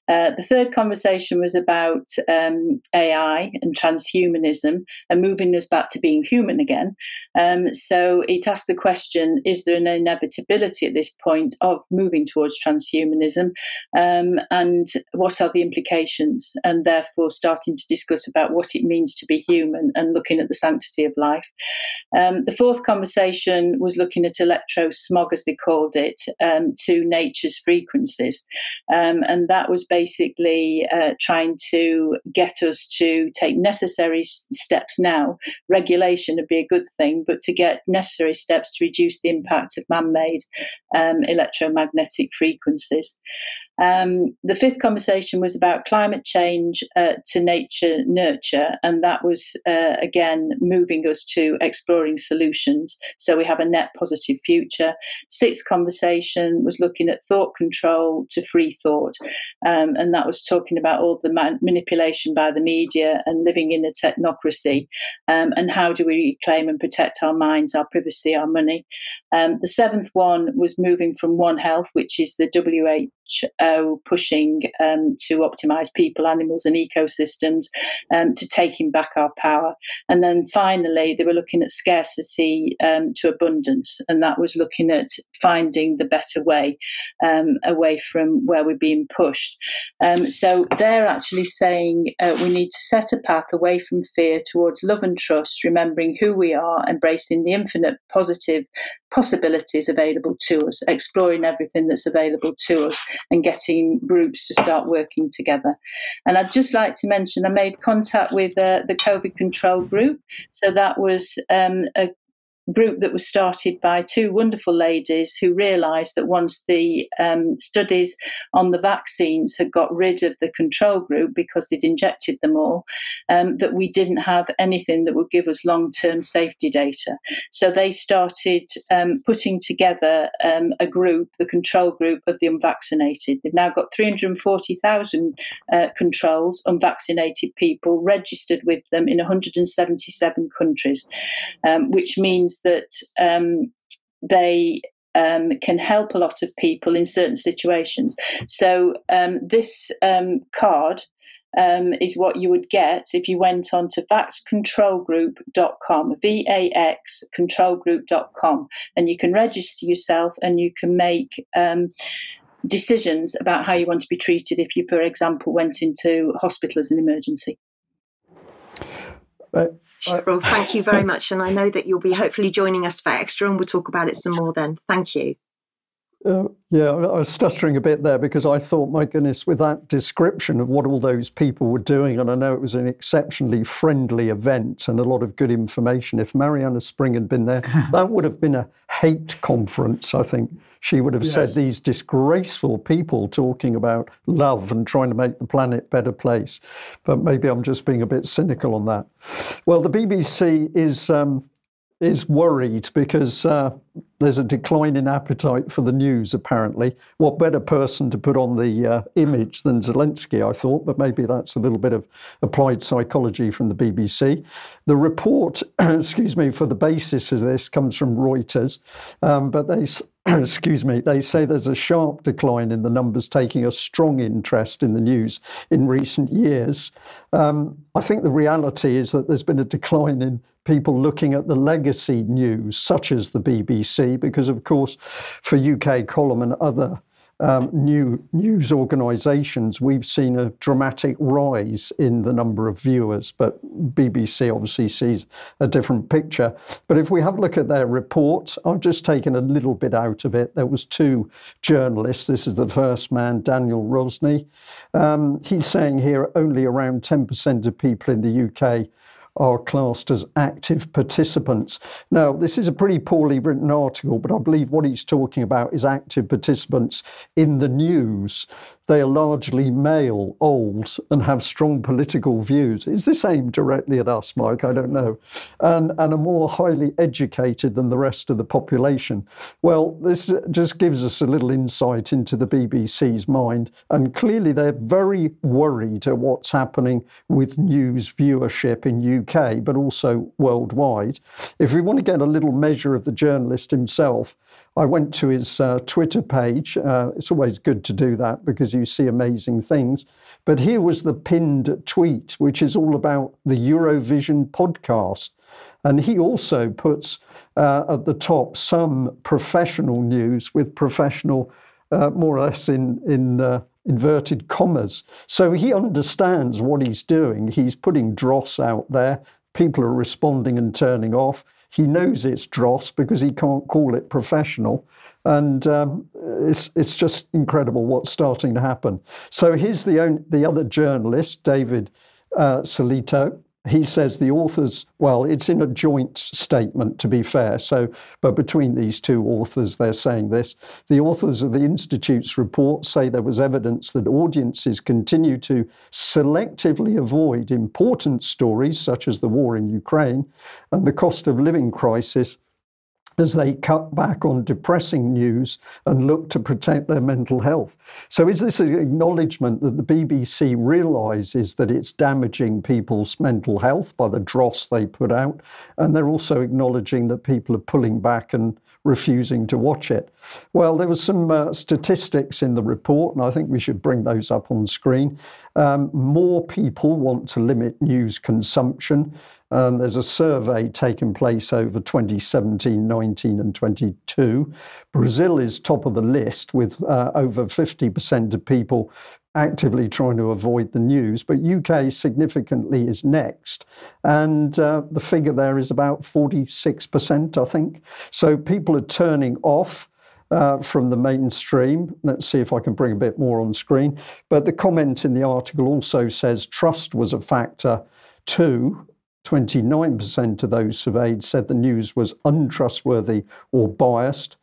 Uh, the third conversation was about um, AI and transhumanism and moving us back to being human again. Um, so it asked the question Is there an inevitability at this point of moving towards transhumanism? Um, and what are the implications? And therefore, starting to discuss about what it means to be human and looking at the sanctity of life. Um, the fourth conversation was looking at electro smog, as they called it, um, to nature's frequencies. Um, and that was basically uh, trying to get us to take necessary steps now. Regulation would be a good thing, but to get necessary steps to reduce the impact of man made um, electromagnetic frequencies. Um, the fifth conversation was about climate change uh, to nature nurture, and that was uh, again moving us to exploring solutions so we have a net positive future. Sixth conversation was looking at thought control to free thought, um, and that was talking about all the man- manipulation by the media and living in a technocracy, um, and how do we reclaim and protect our minds, our privacy, our money. Um, the seventh one was moving from One Health, which is the Pushing um, to optimize people, animals, and ecosystems, um, to taking back our power. And then finally, they were looking at scarcity um, to abundance, and that was looking at finding the better way um, away from where we're being pushed. Um, so they're actually saying uh, we need to set a path away from fear towards love and trust, remembering who we are, embracing the infinite positive possibilities available to us, exploring everything that's available to us, and getting groups to start working together. And I'd just like to mention I made contact with uh, the COVID control group. So that was um, a group that was started by two wonderful ladies who realised that once the um, studies on the vaccines had got rid of the control group because they'd injected them all, um, that we didn't have anything that would give us long term safety data. So they started um, putting together um, a group, the control group of the unvaccinated. They've now got 340,000 uh, controls, unvaccinated people registered with them in 177 countries, um, which means that um, they um, can help a lot of people in certain situations. So um, this um, card um, is what you would get if you went on to vaxcontrolgroup.com, V A X controlgroup.com, and you can register yourself and you can make decisions about how you want to be treated if you, for example, went into hospital as an emergency. Uh, Thank you very much. And I know that you'll be hopefully joining us for extra, and we'll talk about it some more then. Thank you. Uh, yeah, I was stuttering a bit there because I thought, my goodness, with that description of what all those people were doing, and I know it was an exceptionally friendly event and a lot of good information. If Marianna Spring had been there, <laughs> that would have been a hate conference, I think. She would have yes. said these disgraceful people talking about love and trying to make the planet a better place. But maybe I'm just being a bit cynical on that. Well, the BBC is. Um, is worried because uh, there's a decline in appetite for the news, apparently. What better person to put on the uh, image than Zelensky, I thought, but maybe that's a little bit of applied psychology from the BBC. The report, <clears throat> excuse me, for the basis of this comes from Reuters, um, but they <clears throat> excuse me, they say there's a sharp decline in the numbers taking a strong interest in the news in recent years. Um, I think the reality is that there's been a decline in people looking at the legacy news, such as the BBC, because, of course, for UK column and other um, new news organisations, we've seen a dramatic rise in the number of viewers. But BBC obviously sees a different picture. But if we have a look at their report, I've just taken a little bit out of it. There was two journalists. This is the first man, Daniel Rosney. Um, he's saying here only around 10% of people in the UK are classed as active participants. Now, this is a pretty poorly written article, but I believe what he's talking about is active participants in the news. They are largely male, old, and have strong political views. Is this aimed directly at us, Mike? I don't know. And, and are more highly educated than the rest of the population. Well, this just gives us a little insight into the BBC's mind. And clearly, they're very worried at what's happening with news viewership in UK, but also worldwide. If we want to get a little measure of the journalist himself, I went to his uh, Twitter page. Uh, it's always good to do that because you see amazing things. But here was the pinned tweet, which is all about the Eurovision podcast. And he also puts uh, at the top some professional news with professional, uh, more or less in, in uh, inverted commas. So he understands what he's doing. He's putting dross out there. People are responding and turning off. He knows it's dross because he can't call it professional. And um, it's, it's just incredible what's starting to happen. So here's the, only, the other journalist, David uh, Sillito he says the authors, well, it's in a joint statement to be fair. So, but between these two authors, they're saying this. The authors of the Institute's report say there was evidence that audiences continue to selectively avoid important stories such as the war in Ukraine and the cost of living crisis as they cut back on depressing news and look to protect their mental health. So, is this an acknowledgement that the BBC realises that it's damaging people's mental health by the dross they put out? And they're also acknowledging that people are pulling back and refusing to watch it. Well, there was some uh, statistics in the report, and I think we should bring those up on screen. Um, more people want to limit news consumption. Um, there's a survey taking place over 2017, 19, and 22. Brazil is top of the list with uh, over 50% of people actively trying to avoid the news, but UK significantly is next. And uh, the figure there is about 46%, I think. So people are turning off. Uh, from the mainstream. Let's see if I can bring a bit more on screen. But the comment in the article also says trust was a factor too. 29% of those surveyed said the news was untrustworthy or biased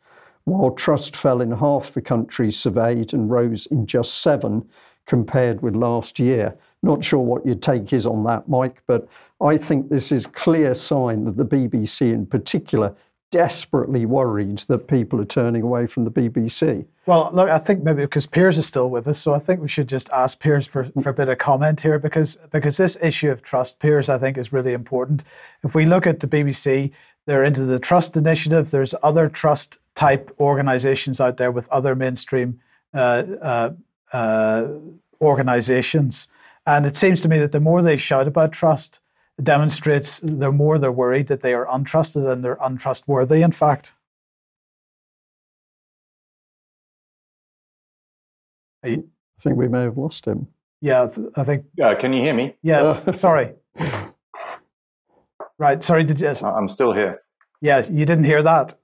while trust fell in half the countries surveyed and rose in just seven compared with last year. Not sure what your take is on that, Mike, but I think this is clear sign that the BBC in particular desperately worried that people are turning away from the BBC. Well, look, I think maybe because Piers is still with us, so I think we should just ask Piers for, for a bit of comment here because because this issue of trust, Piers, I think is really important. If we look at the BBC, they're into the trust initiative. There's other trust type organizations out there with other mainstream uh, uh, uh, organizations. And it seems to me that the more they shout about trust, demonstrates the more they're worried that they are untrusted and they're untrustworthy, in fact. I think we may have lost him. Yeah, I think. Uh, can you hear me? Yes. <laughs> sorry. Right. Sorry. Did you? I'm still here. Yeah, you didn't hear that.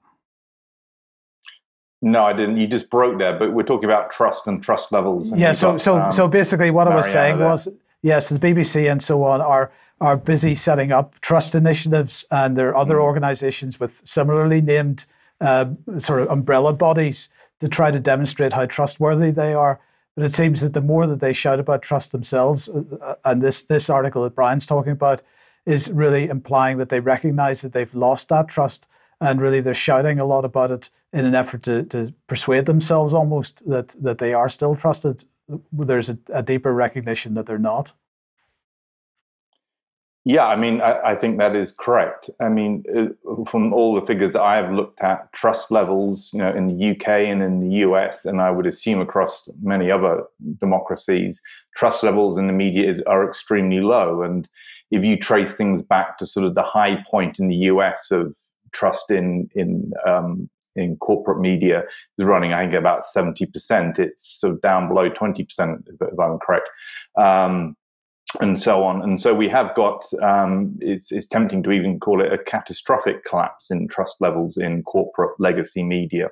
No, I didn't. You just broke there, but we're talking about trust and trust levels. yeah. So, got, so, um, so basically, what Mariana I was saying there. was, yes, the BBC and so on are are busy setting up trust initiatives, and there are other mm. organisations with similarly named uh, sort of umbrella bodies to try to demonstrate how trustworthy they are. But it seems that the more that they shout about trust themselves, uh, uh, and this this article that Brian's talking about is really implying that they recognise that they've lost that trust, and really they're shouting a lot about it in an effort to, to persuade themselves almost that that they are still trusted. There's a, a deeper recognition that they're not. Yeah, I mean, I, I, think that is correct. I mean, uh, from all the figures I have looked at, trust levels, you know, in the UK and in the US, and I would assume across many other democracies, trust levels in the media is, are extremely low. And if you trace things back to sort of the high point in the US of trust in in um, in corporate media is running, I think, about seventy percent. It's sort of down below twenty percent, if I'm correct. Um, and so on. And so we have got, um, it's, it's, tempting to even call it a catastrophic collapse in trust levels in corporate legacy media.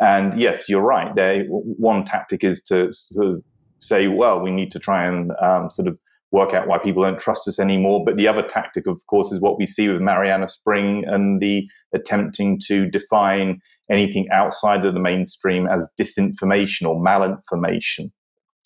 And yes, you're right. They, one tactic is to sort of say, well, we need to try and um, sort of work out why people don't trust us anymore. But the other tactic, of course, is what we see with Marianna Spring and the attempting to define anything outside of the mainstream as disinformation or malinformation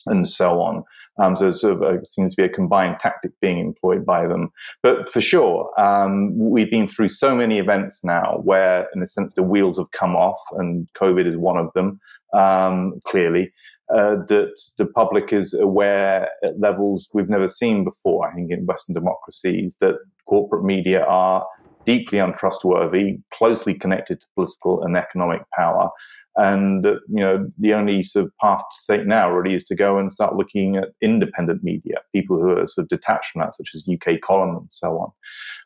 and so on. Um, so it sort of seems to be a combined tactic being employed by them. But for sure, um, we've been through so many events now where, in a sense, the wheels have come off, and COVID is one of them, um, clearly. Uh, that the public is aware at levels we've never seen before, I think, in Western democracies, that corporate media are deeply untrustworthy, closely connected to political and economic power, and uh, you know, the only sort of path to take now really is to go and start looking at independent media, people who are sort of detached from that, such as UK Column and so on.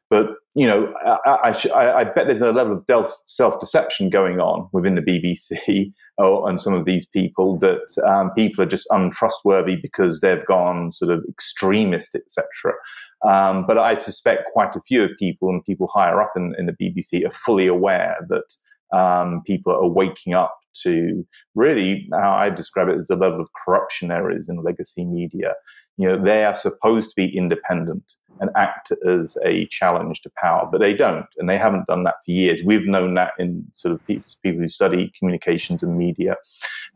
But you know, I, I, I bet there's a level of self-deception going on within the BBC <laughs> or, and some of these people that um, people are just untrustworthy because they've gone sort of extremist, etc. Um, but I suspect quite a few of people and people higher up in, in the BBC are fully aware that um, people are waking up to really how I describe it as a level of corruption there is in legacy media. You know, they are supposed to be independent and act as a challenge to power, but they don't, and they haven't done that for years. We've known that in sort of people, people who study communications and media,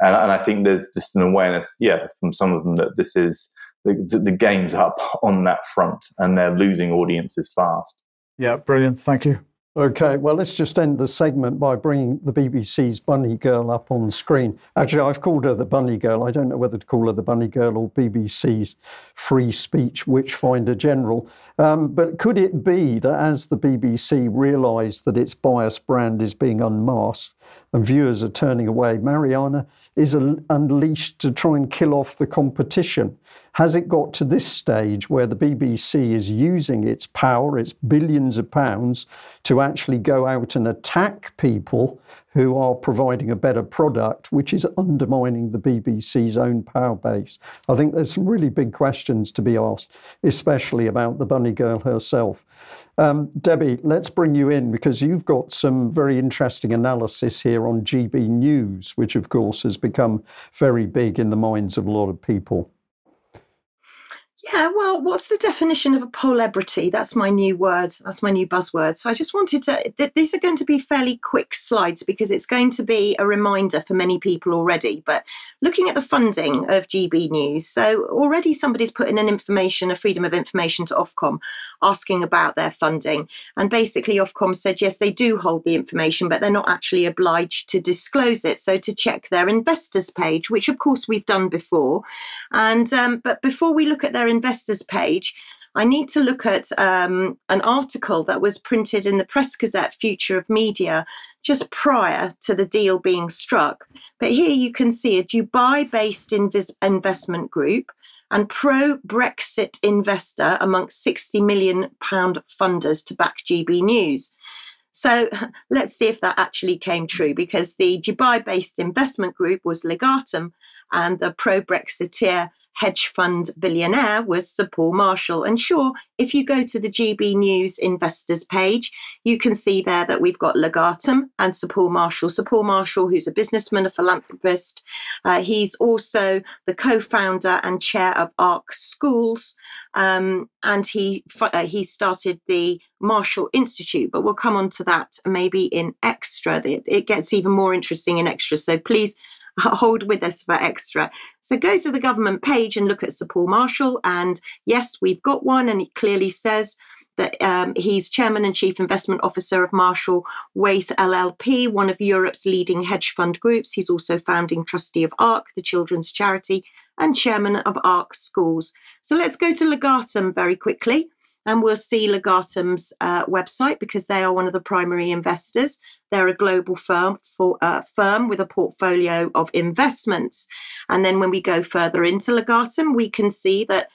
and, and, I think there's just an awareness, yeah, from some of them that this is the, the game's up on that front, and they're losing audiences fast. Yeah, brilliant. Thank you. Okay, well, let's just end the segment by bringing the BBC's Bunny Girl up on screen. Actually, I've called her the Bunny Girl. I don't know whether to call her the Bunny Girl or BBC's Free Speech Witchfinder General. Um, but could it be that as the BBC realised that its bias brand is being unmasked and viewers are turning away, Marianna is unleashed to try and kill off the competition? Has it got to this stage where the BBC is using its power, its billions of pounds, to actually go out and attack people who are providing a better product, which is undermining the BBC's own power base? I think there's some really big questions to be asked, especially about the bunny girl herself. Um, Debi, let's bring you in because you've got some very interesting analysis here on GB News, which of course has become very big in the minds of a lot of people. Yeah, well, what's the definition of a polebrity? That's my new word. That's my new buzzword. So I just wanted to, th- these are going to be fairly quick slides because it's going to be a reminder for many people already. But looking at the funding of GB News, so already somebody's put in an information, a freedom of information to Ofcom asking about their funding. And basically, Ofcom said, yes, they do hold the information, but they're not actually obliged to disclose it. So to check their investors page, which of course we've done before. And, um, but before we look at their investors page, I need to look at um, an article that was printed in the Press Gazette Future of Media just prior to the deal being struck. But here you can see a Dubai based inv- investment group and pro Brexit investor amongst 60 million pound funders to back GB News. So <laughs> let's see if that actually came true because the Dubai based investment group was Legatum and the pro Brexiteer hedge fund billionaire was Sir Paul Marshall. And sure, if you go to the GB News investors page, you can see there that we've got Legatum and Sir Paul Marshall. Sir Paul Marshall, who's a businessman, a philanthropist, uh, he's also the co founder and chair of Ark Schools. Um, and he uh, he started the Marshall Institute, but we'll come on to that maybe in extra. It, it gets even more interesting in extra. So please <laughs> hold with us for extra. So go to the government page and look at Sir Paul Marshall. And yes, we've got one, and it clearly says that um, he's chairman and chief investment officer of Marshall Wace LLP, one of Europe's leading hedge fund groups. He's also founding trustee of ARC, the children's charity, and chairman of Ark Schools. So let's go to Legatum very quickly and we'll see Legatum's uh, website because they are one of the primary investors. They're a global firm for uh, firm with a portfolio of investments. And then when we go further into Legatum, we can see that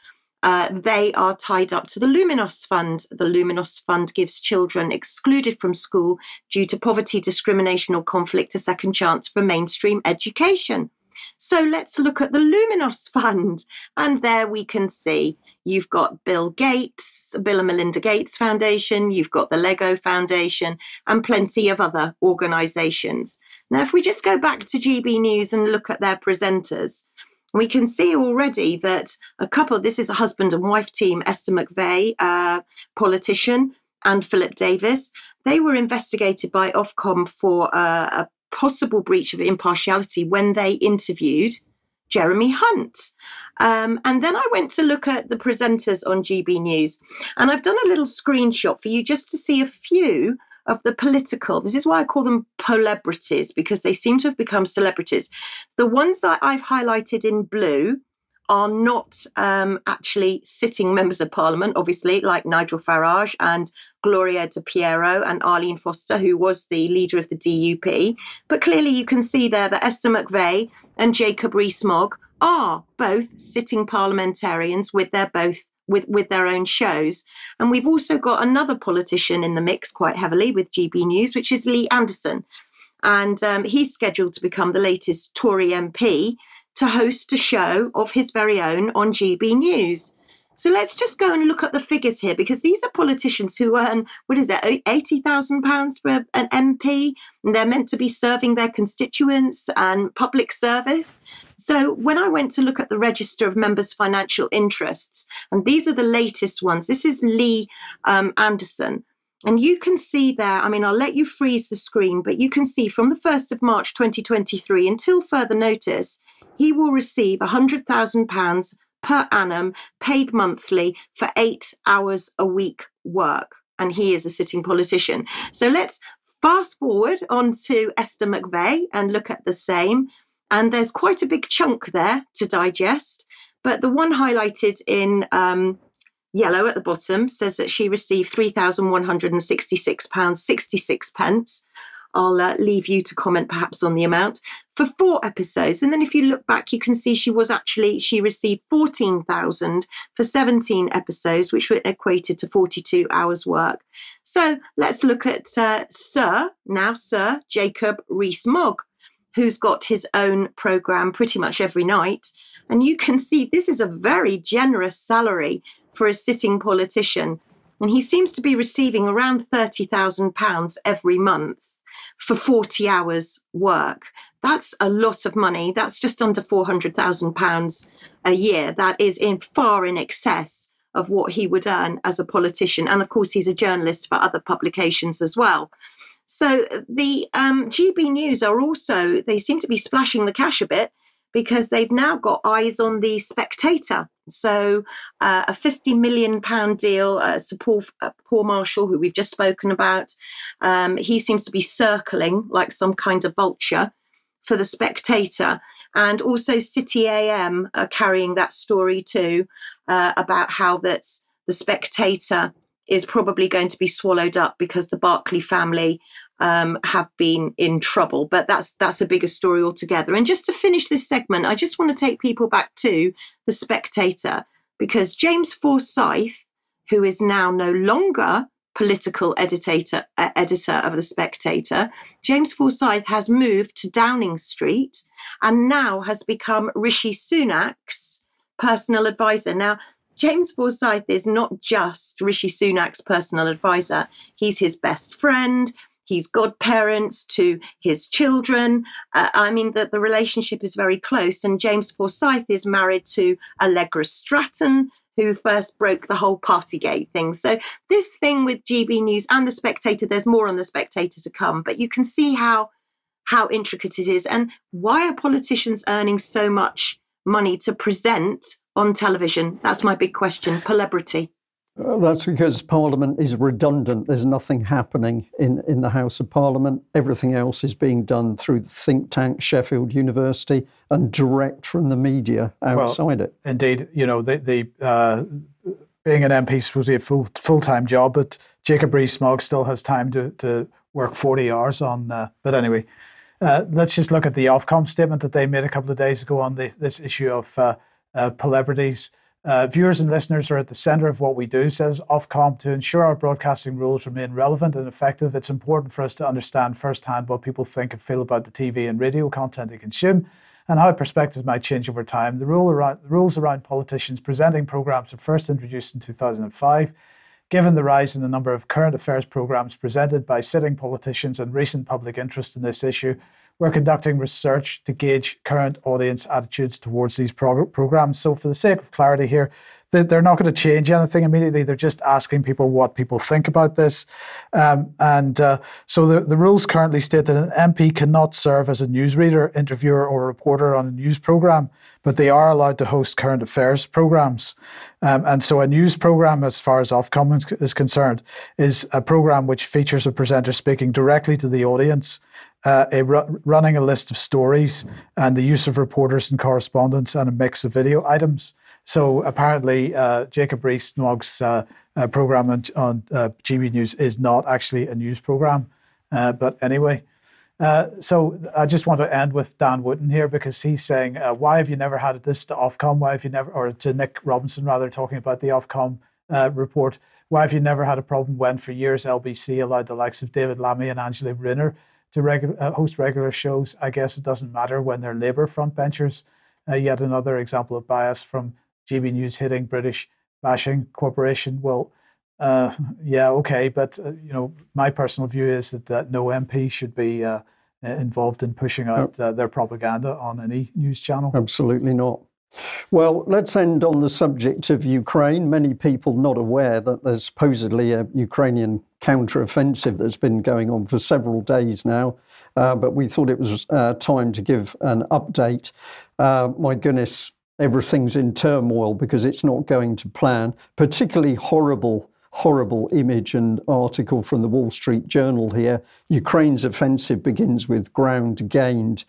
uh, they are tied up to the Luminos Fund. The Luminos Fund gives children excluded from school due to poverty, discrimination, or conflict a second chance for mainstream education. So let's look at the Luminos <laughs> Fund. And there we can see you've got Bill Gates, Bill and Melinda Gates Foundation, you've got the Lego Foundation, and plenty of other organizations. Now, if we just go back to GB News and look at their presenters, we can see already that a couple, this is a husband and wife team, Esther McVey, uh, politician, and Philip Davies. They were investigated by Ofcom for uh, a possible breach of impartiality when they interviewed Jeremy Hunt. Um, and then I went to look at the presenters on GB News, and I've done a little screenshot for you just to see a few of the political. This is why I call them celebrities because they seem to have become celebrities. The ones that I've highlighted in blue are not um, actually sitting members of parliament, obviously, like Nigel Farage and Gloria De Piero and Arlene Foster, who was the leader of the DUP. But clearly, you can see there that Esther McVey and Jacob Rees-Mogg are both sitting parliamentarians with their both with, with their own shows. And we've also got another politician in the mix quite heavily with GB News, which is Lee Anderson. And um, he's scheduled to become the latest Tory MP to host a show of his very own on GB News. So let's just go and look at the figures here because these are politicians who earn, what is it, £80,000 for an MP? And they're meant to be serving their constituents and public service. So when I went to look at the register of members' financial interests, and these are the latest ones, this is Lee um, Anderson. And you can see there, I mean, I'll let you freeze the screen, but you can see from the 1st of March 2023 until further notice, he will receive £100,000 per annum, paid monthly for eight hours a week work. And he is a sitting politician. So let's fast forward on to Esther McVey and look at the same. And there's quite a big chunk there to digest. But the one highlighted in um, yellow at the bottom says that she received £3,166.66 pence I'll uh, leave you to comment perhaps on the amount for four episodes. And then if you look back, you can see she was actually, she received 14,000 for 17 episodes, which were equated to 42 hours work. So let's look at uh, Sir, now Sir Jacob Rees-Mogg, who's got his own program pretty much every night. And you can see this is a very generous salary for a sitting politician. And he seems to be receiving around £30,000 every month for 40 hours work. That's a lot of money. That's just under £400,000 a year. That is in far in excess of what he would earn as a politician. And of course, he's a journalist for other publications as well. So the um, GB News are also, they seem to be splashing the cash a bit because they've now got eyes on the spectator. So, uh, a 50 million pound deal, uh, support uh, Paul Marshall, who we've just spoken about, um, he seems to be circling like some kind of vulture for the spectator. And also, City AM are carrying that story too uh, about how that's the spectator is probably going to be swallowed up because the Barclay family um, have been in trouble. But that's that's a bigger story altogether. And just to finish this segment, I just want to take people back to the Spectator because James Forsyth, who is now no longer political editor uh, editor of the Spectator, James Forsyth has moved to Downing Street and now has become Rishi Sunak's personal advisor. Now, James Forsyth is not just Rishi Sunak's personal advisor, he's his best friend. He's godparents to his children. Uh, I mean, that the relationship is very close. And James Forsyth is married to Allegra Stratton, who first broke the whole Partygate thing. So, this thing with GB News and The Spectator, there's more on The Spectator to come, but you can see how how intricate it is and why are politicians earning so much money to present on television? That's my big question. Celebrity. Uh, that's because Parliament is redundant. There's nothing happening in, in the House of Parliament. Everything else is being done through the think tank Sheffield University and direct from the media outside well, it. Indeed, you know the the uh, being an MP is supposed to be a full full time job, but Jacob Rees-Mogg still has time to to work forty hours on. Uh, but anyway, uh, let's just look at the Ofcom statement that they made a couple of days ago on the, this issue of uh, uh, celebrities. Uh, viewers and listeners are at the center of what we do, says Ofcom. To ensure our broadcasting rules remain relevant and effective, it's important for us to understand firsthand what people think and feel about the TV and radio content they consume and how perspectives might change over time. The, rule around, the rules around politicians presenting programs were first introduced in 2005 Given the rise in the number of current affairs programs presented by sitting politicians and recent public interest in this issue, we're conducting research to gauge current audience attitudes towards these prog- programs. So, for the sake of clarity here, they're not going to change anything immediately. They're just asking people what people think about this. Um, and uh, so the, the rules currently state that an MP cannot serve as a newsreader, interviewer, or reporter on a news program, but they are allowed to host current affairs programs. Um, and so a news program, as far as Ofcom is concerned, is a program which features a presenter speaking directly to the audience. Uh, a running a list of stories and the use of reporters and correspondents and a mix of video items. So apparently, uh, Jacob Rees-Mogg's uh, uh, program on, on uh, GB News is not actually a news program. Uh, but anyway, uh, so I just want to end with Dan Wootton here because he's saying, "Why have you never had this to Ofcom? Why have you never, or to Nick Robinson rather, talking about the Ofcom report? Why have you never had a problem when, for years, LBC allowed the likes of David Lammy and Angela Rayner to regu- host regular shows? I guess it doesn't matter when they're Labour frontbenchers." yet another example of bias from GB News hitting British bashing corporation. Well, uh, yeah, okay, but uh, you know, my personal view is that, that no MP should be uh, involved in pushing out uh, their propaganda on any news channel. Absolutely not. Well, let's end on the subject of Ukraine. Many people not aware that there's supposedly a Ukrainian counter-offensive that's been going on for several days now, uh, but we thought it was uh, time to give an update. my goodness, everything's in turmoil because it's not going to plan. Particularly horrible, horrible image and article from the Wall Street Journal here. Ukraine's offensive begins with ground gained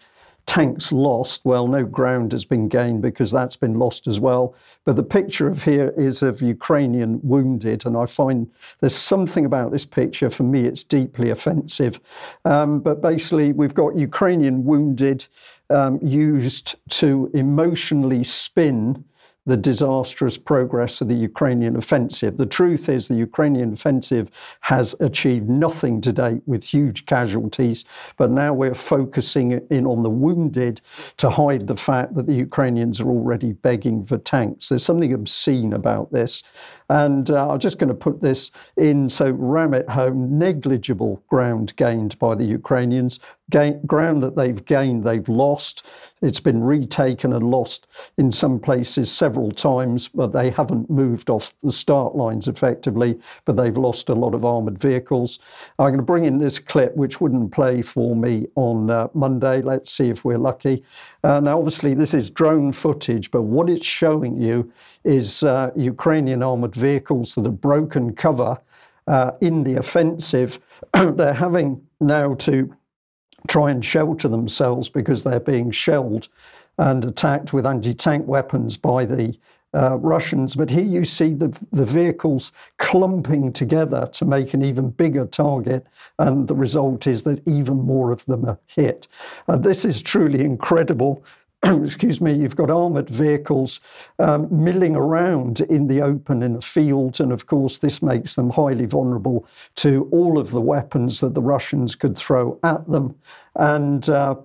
tanks lost. Well, no ground has been gained because that's been lost as well. But the picture of here is of Ukrainian wounded, and I find there's something about this picture. For me, it's deeply offensive. Um, but basically, we've got Ukrainian wounded um, used to emotionally spin the disastrous progress of the Ukrainian offensive. The truth is, the Ukrainian offensive has achieved nothing to date with huge casualties, but now we're focusing in on the wounded to hide the fact that the Ukrainians are already begging for tanks. There's something obscene about this. And uh, I'm just going to put this in so ram it home negligible ground gained by the Ukrainians, Gain, ground that they've gained, they've lost. It's been retaken and lost in some places several times, but they haven't moved off the start lines effectively, but they've lost a lot of armoured vehicles. I'm going to bring in this clip, which wouldn't play for me on uh, Monday. Let's see if we're lucky. Uh, now, obviously, this is drone footage, but what it's showing you is uh, Ukrainian armoured vehicles that have broken cover uh, in the offensive. <clears throat> they're having now to try and shelter themselves because they're being shelled and attacked with anti tank weapons by the uh, Russians. But here you see the, the vehicles clumping together to make an even bigger target, and the result is that even more of them are hit. Uh, this is truly incredible. <clears throat> excuse me, you've got armoured vehicles um, milling around in the open in a field, and of course, this makes them highly vulnerable to all of the weapons that the Russians could throw at them. And uh,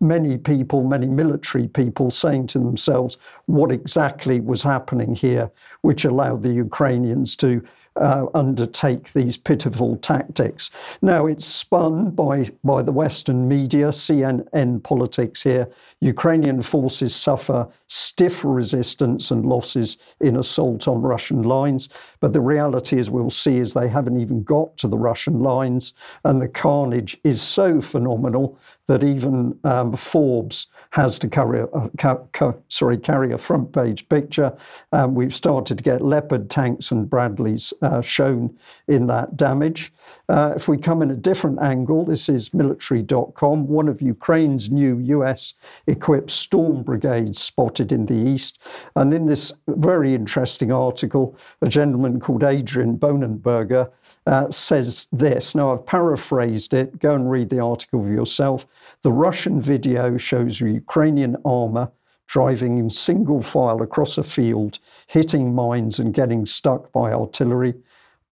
many people, many military people, saying to themselves what exactly was happening here, which allowed the Ukrainians to uh, undertake these pitiful tactics. Now, it's spun by, by the Western media, CNN politics here. Ukrainian forces suffer stiff resistance and losses in assault on Russian lines. But the reality, as we'll see, is they haven't even got to the Russian lines. And the carnage is so phenomenal that even um, Forbes has to carry a, ca- ca- sorry, carry a front page picture. Um, we've started to get Leopard tanks and Bradleys uh, shown in that damage. Uh, if we come in a different angle, this is military.com, one of Ukraine's new US equipped storm brigades spotted in the east. And in this very interesting article, a gentleman called Adrian Bonenberger uh, says this. Now, I've paraphrased it. Go and read the article for yourself. The Russian video shows Ukrainian armor driving in single file across a field, hitting mines and getting stuck by artillery.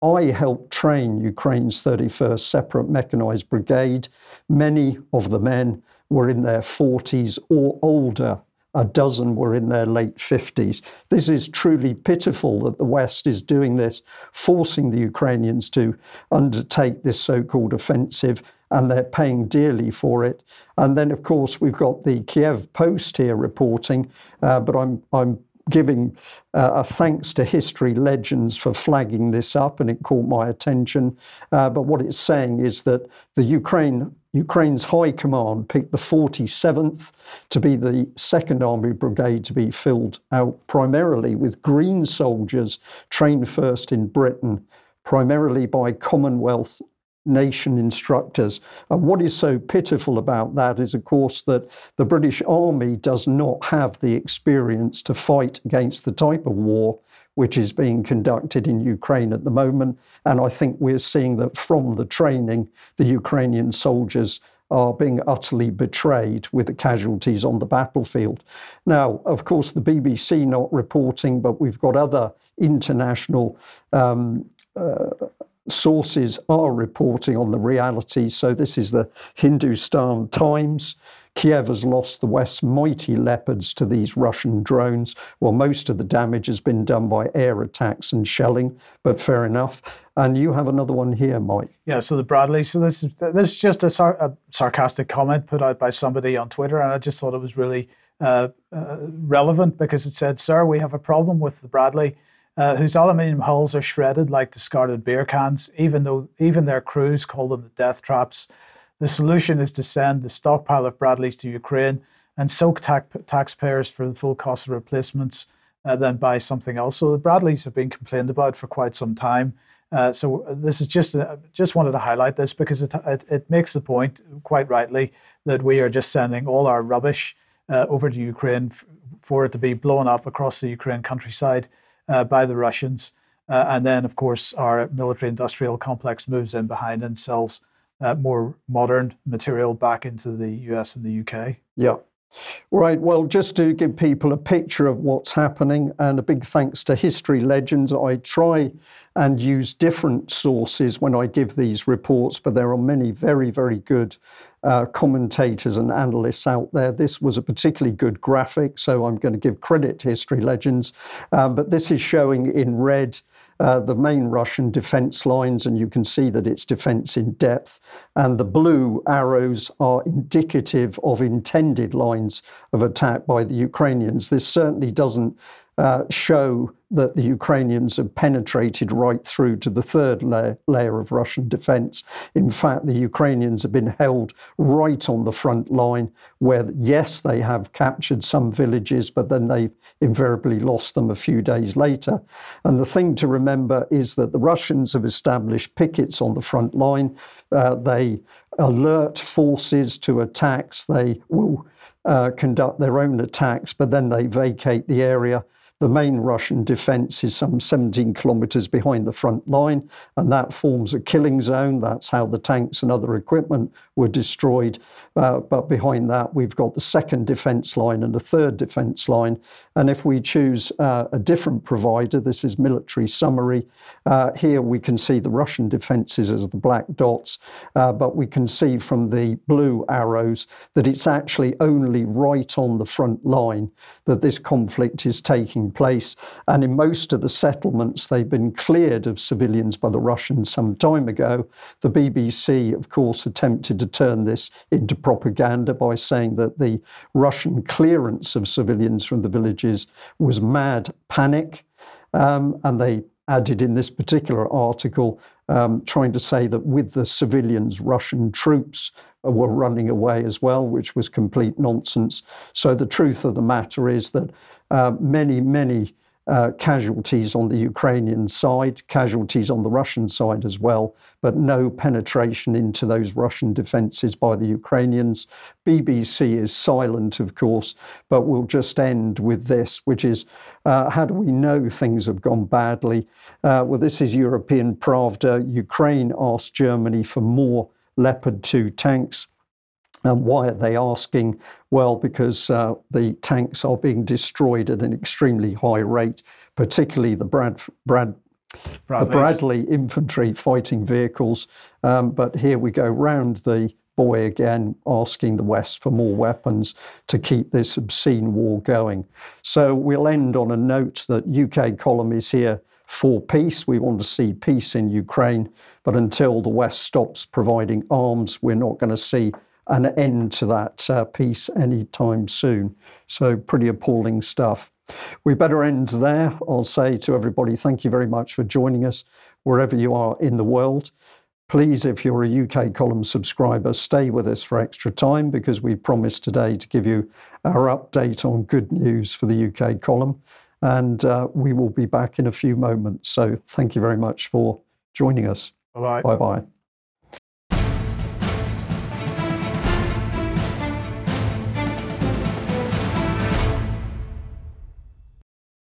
I helped train Ukraine's 31st Separate Mechanized Brigade. Many of the men were in their 40s or older a dozen were in their late 50s. This is truly pitiful that the West is doing this, forcing the Ukrainians to undertake this so called offensive, and they're paying dearly for it. And then, of course, we've got the Kiev Post here reporting, uh, but I'm, I'm giving uh, a thanks to history legends for flagging this up, and it caught my attention. Uh, but what it's saying is that the Ukraine Ukraine's high command picked the 47th to be the second army brigade to be filled out primarily with green soldiers trained first in Britain, primarily by Commonwealth nation instructors. And what is so pitiful about that is, of course, that the British Army does not have the experience to fight against the type of war which is being conducted in Ukraine at the moment. And I think we're seeing that from the training, the Ukrainian soldiers are being utterly betrayed with the casualties on the battlefield. Now, of course, the BBC not reporting, but we've got other international um, uh, sources are reporting on the reality. So, this is the Hindustan Times. Kiev has lost the West's mighty leopards to these Russian drones. Well, most of the damage has been done by air attacks and shelling, but fair enough. And you have another one here, Mike. Yeah, so the Bradley. So this is this is just a, sar- a sarcastic comment put out by somebody on Twitter, and I just thought it was really uh, uh, relevant because it said, "Sir, we have a problem with the Bradley." Uh, whose aluminium hulls are shredded like discarded beer cans, even though even their crews call them the death traps. The solution is to send the stockpile of Bradleys to Ukraine and soak ta- taxpayers for the full cost of replacements, uh, then buy something else. So the Bradleys have been complained about for quite some time. Uh, so this is just uh, just wanted to highlight this because it, it, it makes the point quite rightly that we are just sending all our rubbish uh, over to Ukraine f- for it to be blown up across the Ukraine countryside uh, by the Russians. Uh, and then, of course, our military industrial complex moves in behind and sells uh, more modern material back into the US and the UK. Yeah. Right. Well, just to give people a picture of what's happening, and a big thanks to History Legends. I try and use different sources when I give these reports, but there are many very, very good uh, commentators and analysts out there. This was a particularly good graphic, so I'm going to give credit to History Legends. Um, but this is showing in red uh, the main Russian defense lines, and you can see that it's defense in depth. And the blue arrows are indicative of intended lines of attack by the Ukrainians. This certainly doesn't uh, show that the Ukrainians have penetrated right through to the third layer, layer of Russian defense. In fact, the Ukrainians have been held right on the front line, where, yes, they have captured some villages, but then they've invariably lost them a few days later. And the thing to remember is that the Russians have established pickets on the front line. Uh, they alert forces to attacks. They will uh, conduct their own attacks, but then they vacate the area The main Russian defence is some 17 kilometres behind the front line, and that forms a killing zone. That's how the tanks and other equipment were destroyed. Uh, but behind that, we've got the second defence line and the third defence line. And if we choose uh, a different provider, this is military summary, uh, here we can see the Russian defences as the black dots, uh, but we can see from the blue arrows that it's actually only right on the front line that this conflict is taking place. And in most of the settlements, they've been cleared of civilians by the Russians some time ago. The BBC, of course, attempted to turn this into propaganda by saying that the Russian clearance of civilians from the villages was mad panic. Um, and they added in this particular article, um, trying to say that with the civilians, Russian troops were running away as well, which was complete nonsense. So the truth of the matter is that uh, many, many uh, casualties on the Ukrainian side, casualties on the Russian side as well, but no penetration into those Russian defences by the Ukrainians. BBC is silent, of course, but we'll just end with this, which is uh, how do we know things have gone badly? Uh, well, this is European Pravda. Ukraine asked Germany for more Leopard 2 tanks. And why are they asking? Well, because uh, the tanks are being destroyed at an extremely high rate, particularly the Brad, Brad, the Bradley infantry fighting vehicles. Um, but here we go round the boy again, asking the West for more weapons to keep this obscene war going. So we'll end on a note that UK column is here for peace. We want to see peace in Ukraine. But until the West stops providing arms, we're not going to see an end to that uh, peace anytime soon. So, pretty appalling stuff. We better end there. I'll say to everybody, thank you very much for joining us wherever you are in the world. Please, if you're a UK column subscriber, stay with us for extra time because we promised today to give you our update on good news for the UK column. And uh, we will be back in a few moments. So, thank you very much for joining us. Bye bye. Bye bye.